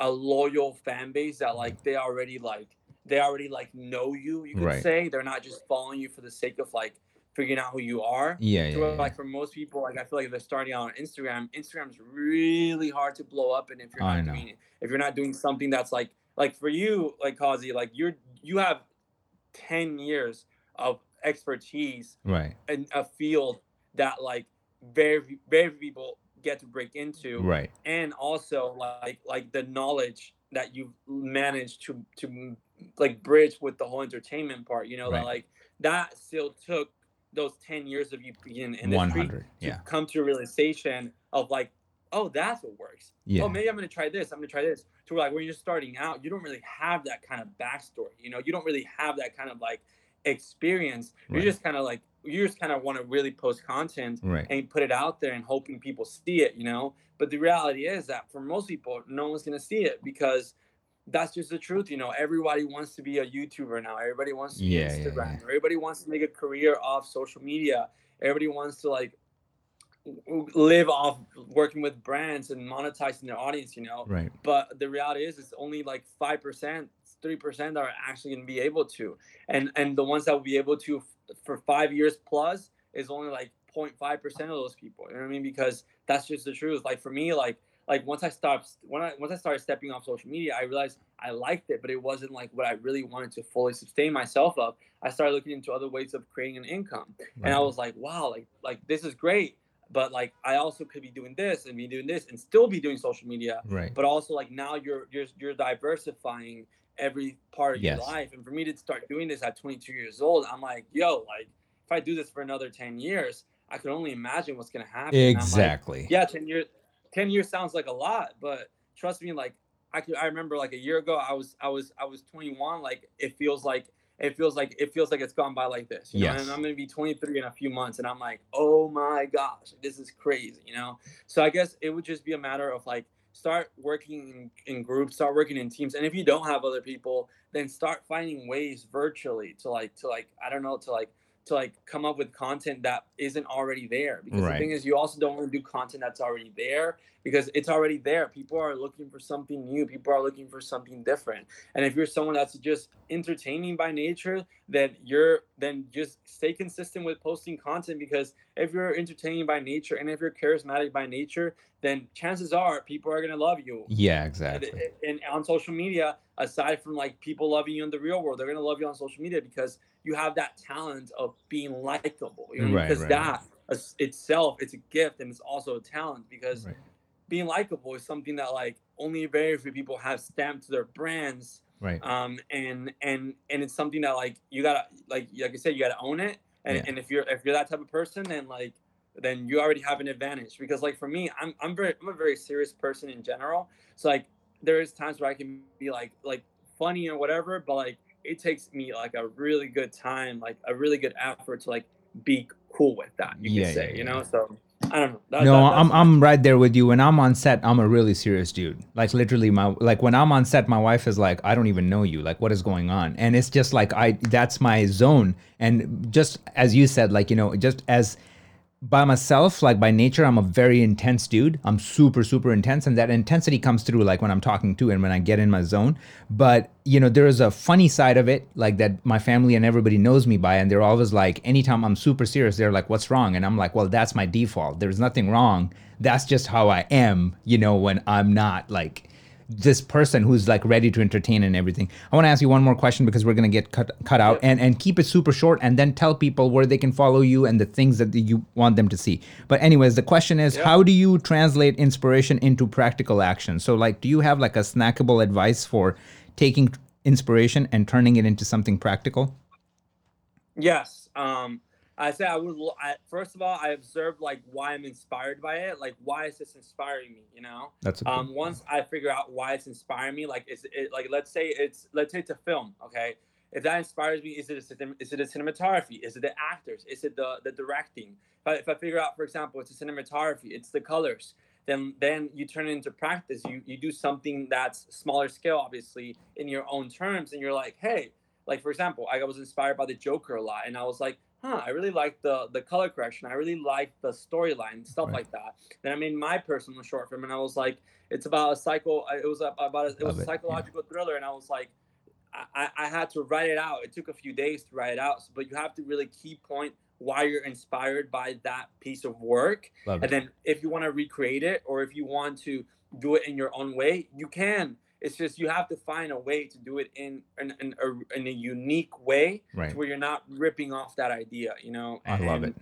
a loyal fan base that like they already like they already like know you. You could Right. say they're not just following you for the sake of like figuring out who you are. yeah. To Yeah. like for most people, like I feel like if they're starting out on Instagram, Instagram's really hard to blow up. And if you're not doing it, if you're not doing something that's like like for you, like Kazi, like you're you have 10 years of expertise Right. in a field that like very very people get to break into Right. and also like like the knowledge that you've managed to to like bridge with the whole entertainment part you know Right. that like that still took those 10 years of you being in the One industry hundred. to Yeah. come to a realization of like oh that's what works Yeah. oh maybe i'm gonna try this i'm gonna try this to like when you're starting out you don't really have that kind of backstory you know you don't really have that kind of like experience Right. you're just kind of like you just kind of want to really post content Right. and put it out there and hoping people see it, you know. But the reality is that for most people, no one's gonna see it because that's just the truth, you know. Everybody wants to be a YouTuber now. Everybody wants to Yeah, be yeah, Instagram. yeah. Everybody wants to make a career off social media. Everybody wants to like live off working with brands and monetizing their audience, you know. Right. But the reality is, it's only like five percent, three percent are actually going to be able to, and and the ones that will be able to f- for five years plus is only like 0.5 percent of those people. You know what I mean? Because that's just the truth. Like for me, like like once I stopped when I once I started stepping off social media, I realized I liked it, but it wasn't like what I really wanted to fully sustain myself of. I started looking into other ways of creating an income, and I was like, wow, like like this is great. But like I also could be doing this and be doing this and still be doing social media Right. but also like now you're you're you're diversifying every part of Yes. your life and for me to start doing this at 22 years old i'm like yo like if i do this for another 10 years i could only imagine what's going to happen I'm like, Exactly. yeah 10 years 10 years sounds like a lot but trust me, like I could, I remember like a year ago, I was, I was, I was 21. Like it feels like, it feels like, it feels like it's gone by like this. You Yes. know? And I'm gonna be 23 in a few months, and I'm like, oh my gosh, this is crazy. You know. So I guess it would just be a matter of like start working in, in groups, start working in teams, and if you don't have other people, then start finding ways virtually to like to like I don't know to like to like come up with content that isn't already there. Because Right. the thing is you also don't want to do content that's already there because it's already there. People are looking for something new. People are looking for something different. And if you're someone that's just entertaining by nature then you're then just stay consistent with posting content because if you're entertaining by nature and if you're charismatic by nature then chances are people are going to love you. Yeah, and, exactly. and on social media aside from like people loving you in the real world they're going to love you on social media because you have that talent of being likable you know? Right, because right, that is- itself it's a gift and it's also a talent because Right. being likable is something that like only very few people have stamped to their brands Right. um and and and it's something that like you gotta like like i said you gotta own it and, Yeah. and if you're if you're that type of person then like then you already have an advantage because like for me i'm i'm very i'm a very serious person in general so like there is times where i can be like like funny or whatever but like it takes me like a really good time like a really good effort to like be cool with that you Yeah, could say yeah, you yeah. know so i don't know That- no, that- I'm I'm right there with you. When I'm on set, I'm a really serious dude. Like literally, my like when I'm on set, my wife is like, I don't even know you. Like, what is going on? And it's just like I that's my zone. And just as you said, like you know, just as by myself, like by nature, I'm a very intense dude. I'm super, super intense. And that intensity comes through like when I'm talking to and when I get in my zone. But, you know, there is a funny side of it, like that my family and everybody knows me by. And they're always like, anytime I'm super serious, they're like, what's wrong? And I'm like, well, that's my default. There's nothing wrong. That's just how I am, you know, when I'm not like, this person who's like ready to entertain and everything. I want to ask you one more question because we're gonna get cut cut out and and keep it super short and then tell people where they can follow you and the things that you want them to see. But anyways, the question is, Yeah. how do you translate inspiration into practical action? So like, do you have like a snackable advice for taking inspiration and turning it into something practical? Yes. Um, I say I would. I, first of all, I observed like why I'm inspired by it. Like, why is this inspiring me? You know. That's Um, once I figure out why it's inspiring me, like, is it like let's say it's let's say it's a film, okay? If that inspires me, is it a is it a cinematography? Is it the actors? Is it the the directing? If I, if I figure out, for example, it's a cinematography, it's the colors. Then then you turn it into practice. You you do something that's smaller scale, obviously, in your own terms, and you're like, hey, like for example, I was inspired by the Joker a lot, and I was like, huh, I really like the the color correction. I really like the storyline, stuff Right. like that. Then I made my personal short film, and I was like, it's about a psycho. It was about a, it was a it, yeah. psychological thriller, and I was like, I, I I had to write it out. It took a few days to write it out, but you have to really key point why you're inspired by that piece of work Love and it. then if you want to recreate it or if you want to do it in your own way you can it's just you have to find a way to do it in in, in, a, in a unique way Right. where you're not ripping off that idea you know I love it.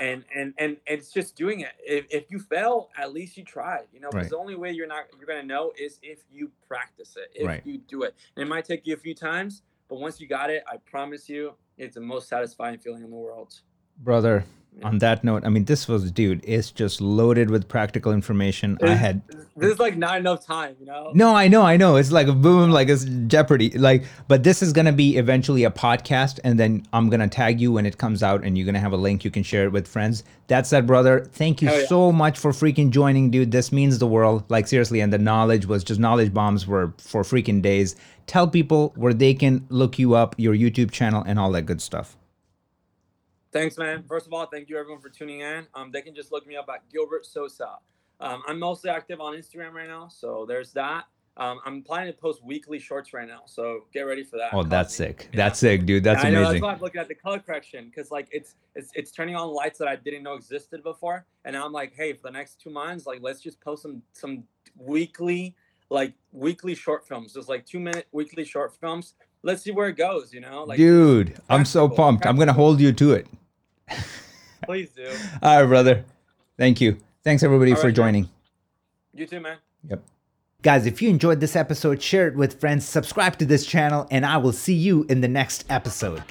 and and and it's just doing it if, if you fail at least you tried you know because Right. the only way you're not you're gonna know is if you practice it if Right. you do it and it might take you a few times but once you got it i promise you it's the most satisfying feeling in the world Brother. On that note, I mean, this was, dude, it's just loaded with practical information. I It's- had this is like not enough time you know No, I know, I know. It's like a boom, like it's Jeopardy. Like, but this is gonna be eventually a podcast, and then I'm gonna tag you when it comes out, and you're gonna have a link. You can share it with friends. That's that said, brother, thank you yeah. so much for freaking joining, dude. This means the world. Like seriously, and the knowledge was just knowledge bombs were for freaking days. Tell people where they can look you up, your YouTube channel, and all that good stuff. Thanks, man. First of all, thank you everyone for tuning in. Um, they can just look me up at Gilbert Sosa. Um, I'm mostly active on Instagram right now, so there's that. Um, I'm planning to post weekly shorts right now, so get ready for that. Oh, that's sick. Yeah. That's sick, dude. That's I know, amazing. That's why I'm looking at the color correction because like it's it's it's turning on lights that I didn't know existed before, and I'm like, hey, for the next two months, like let's just post some some weekly like weekly short films, just like two minute weekly short films. Let's see where it goes, you know? Like, dude, I'm so practical, pumped. I'm gonna hold you to it. please do. All right, brother. Thank you. Thanks everybody for right, man. joining. You too, man. Yep. Guys, if you enjoyed this episode, share it with friends, subscribe to this channel, and I will see you in the next episode.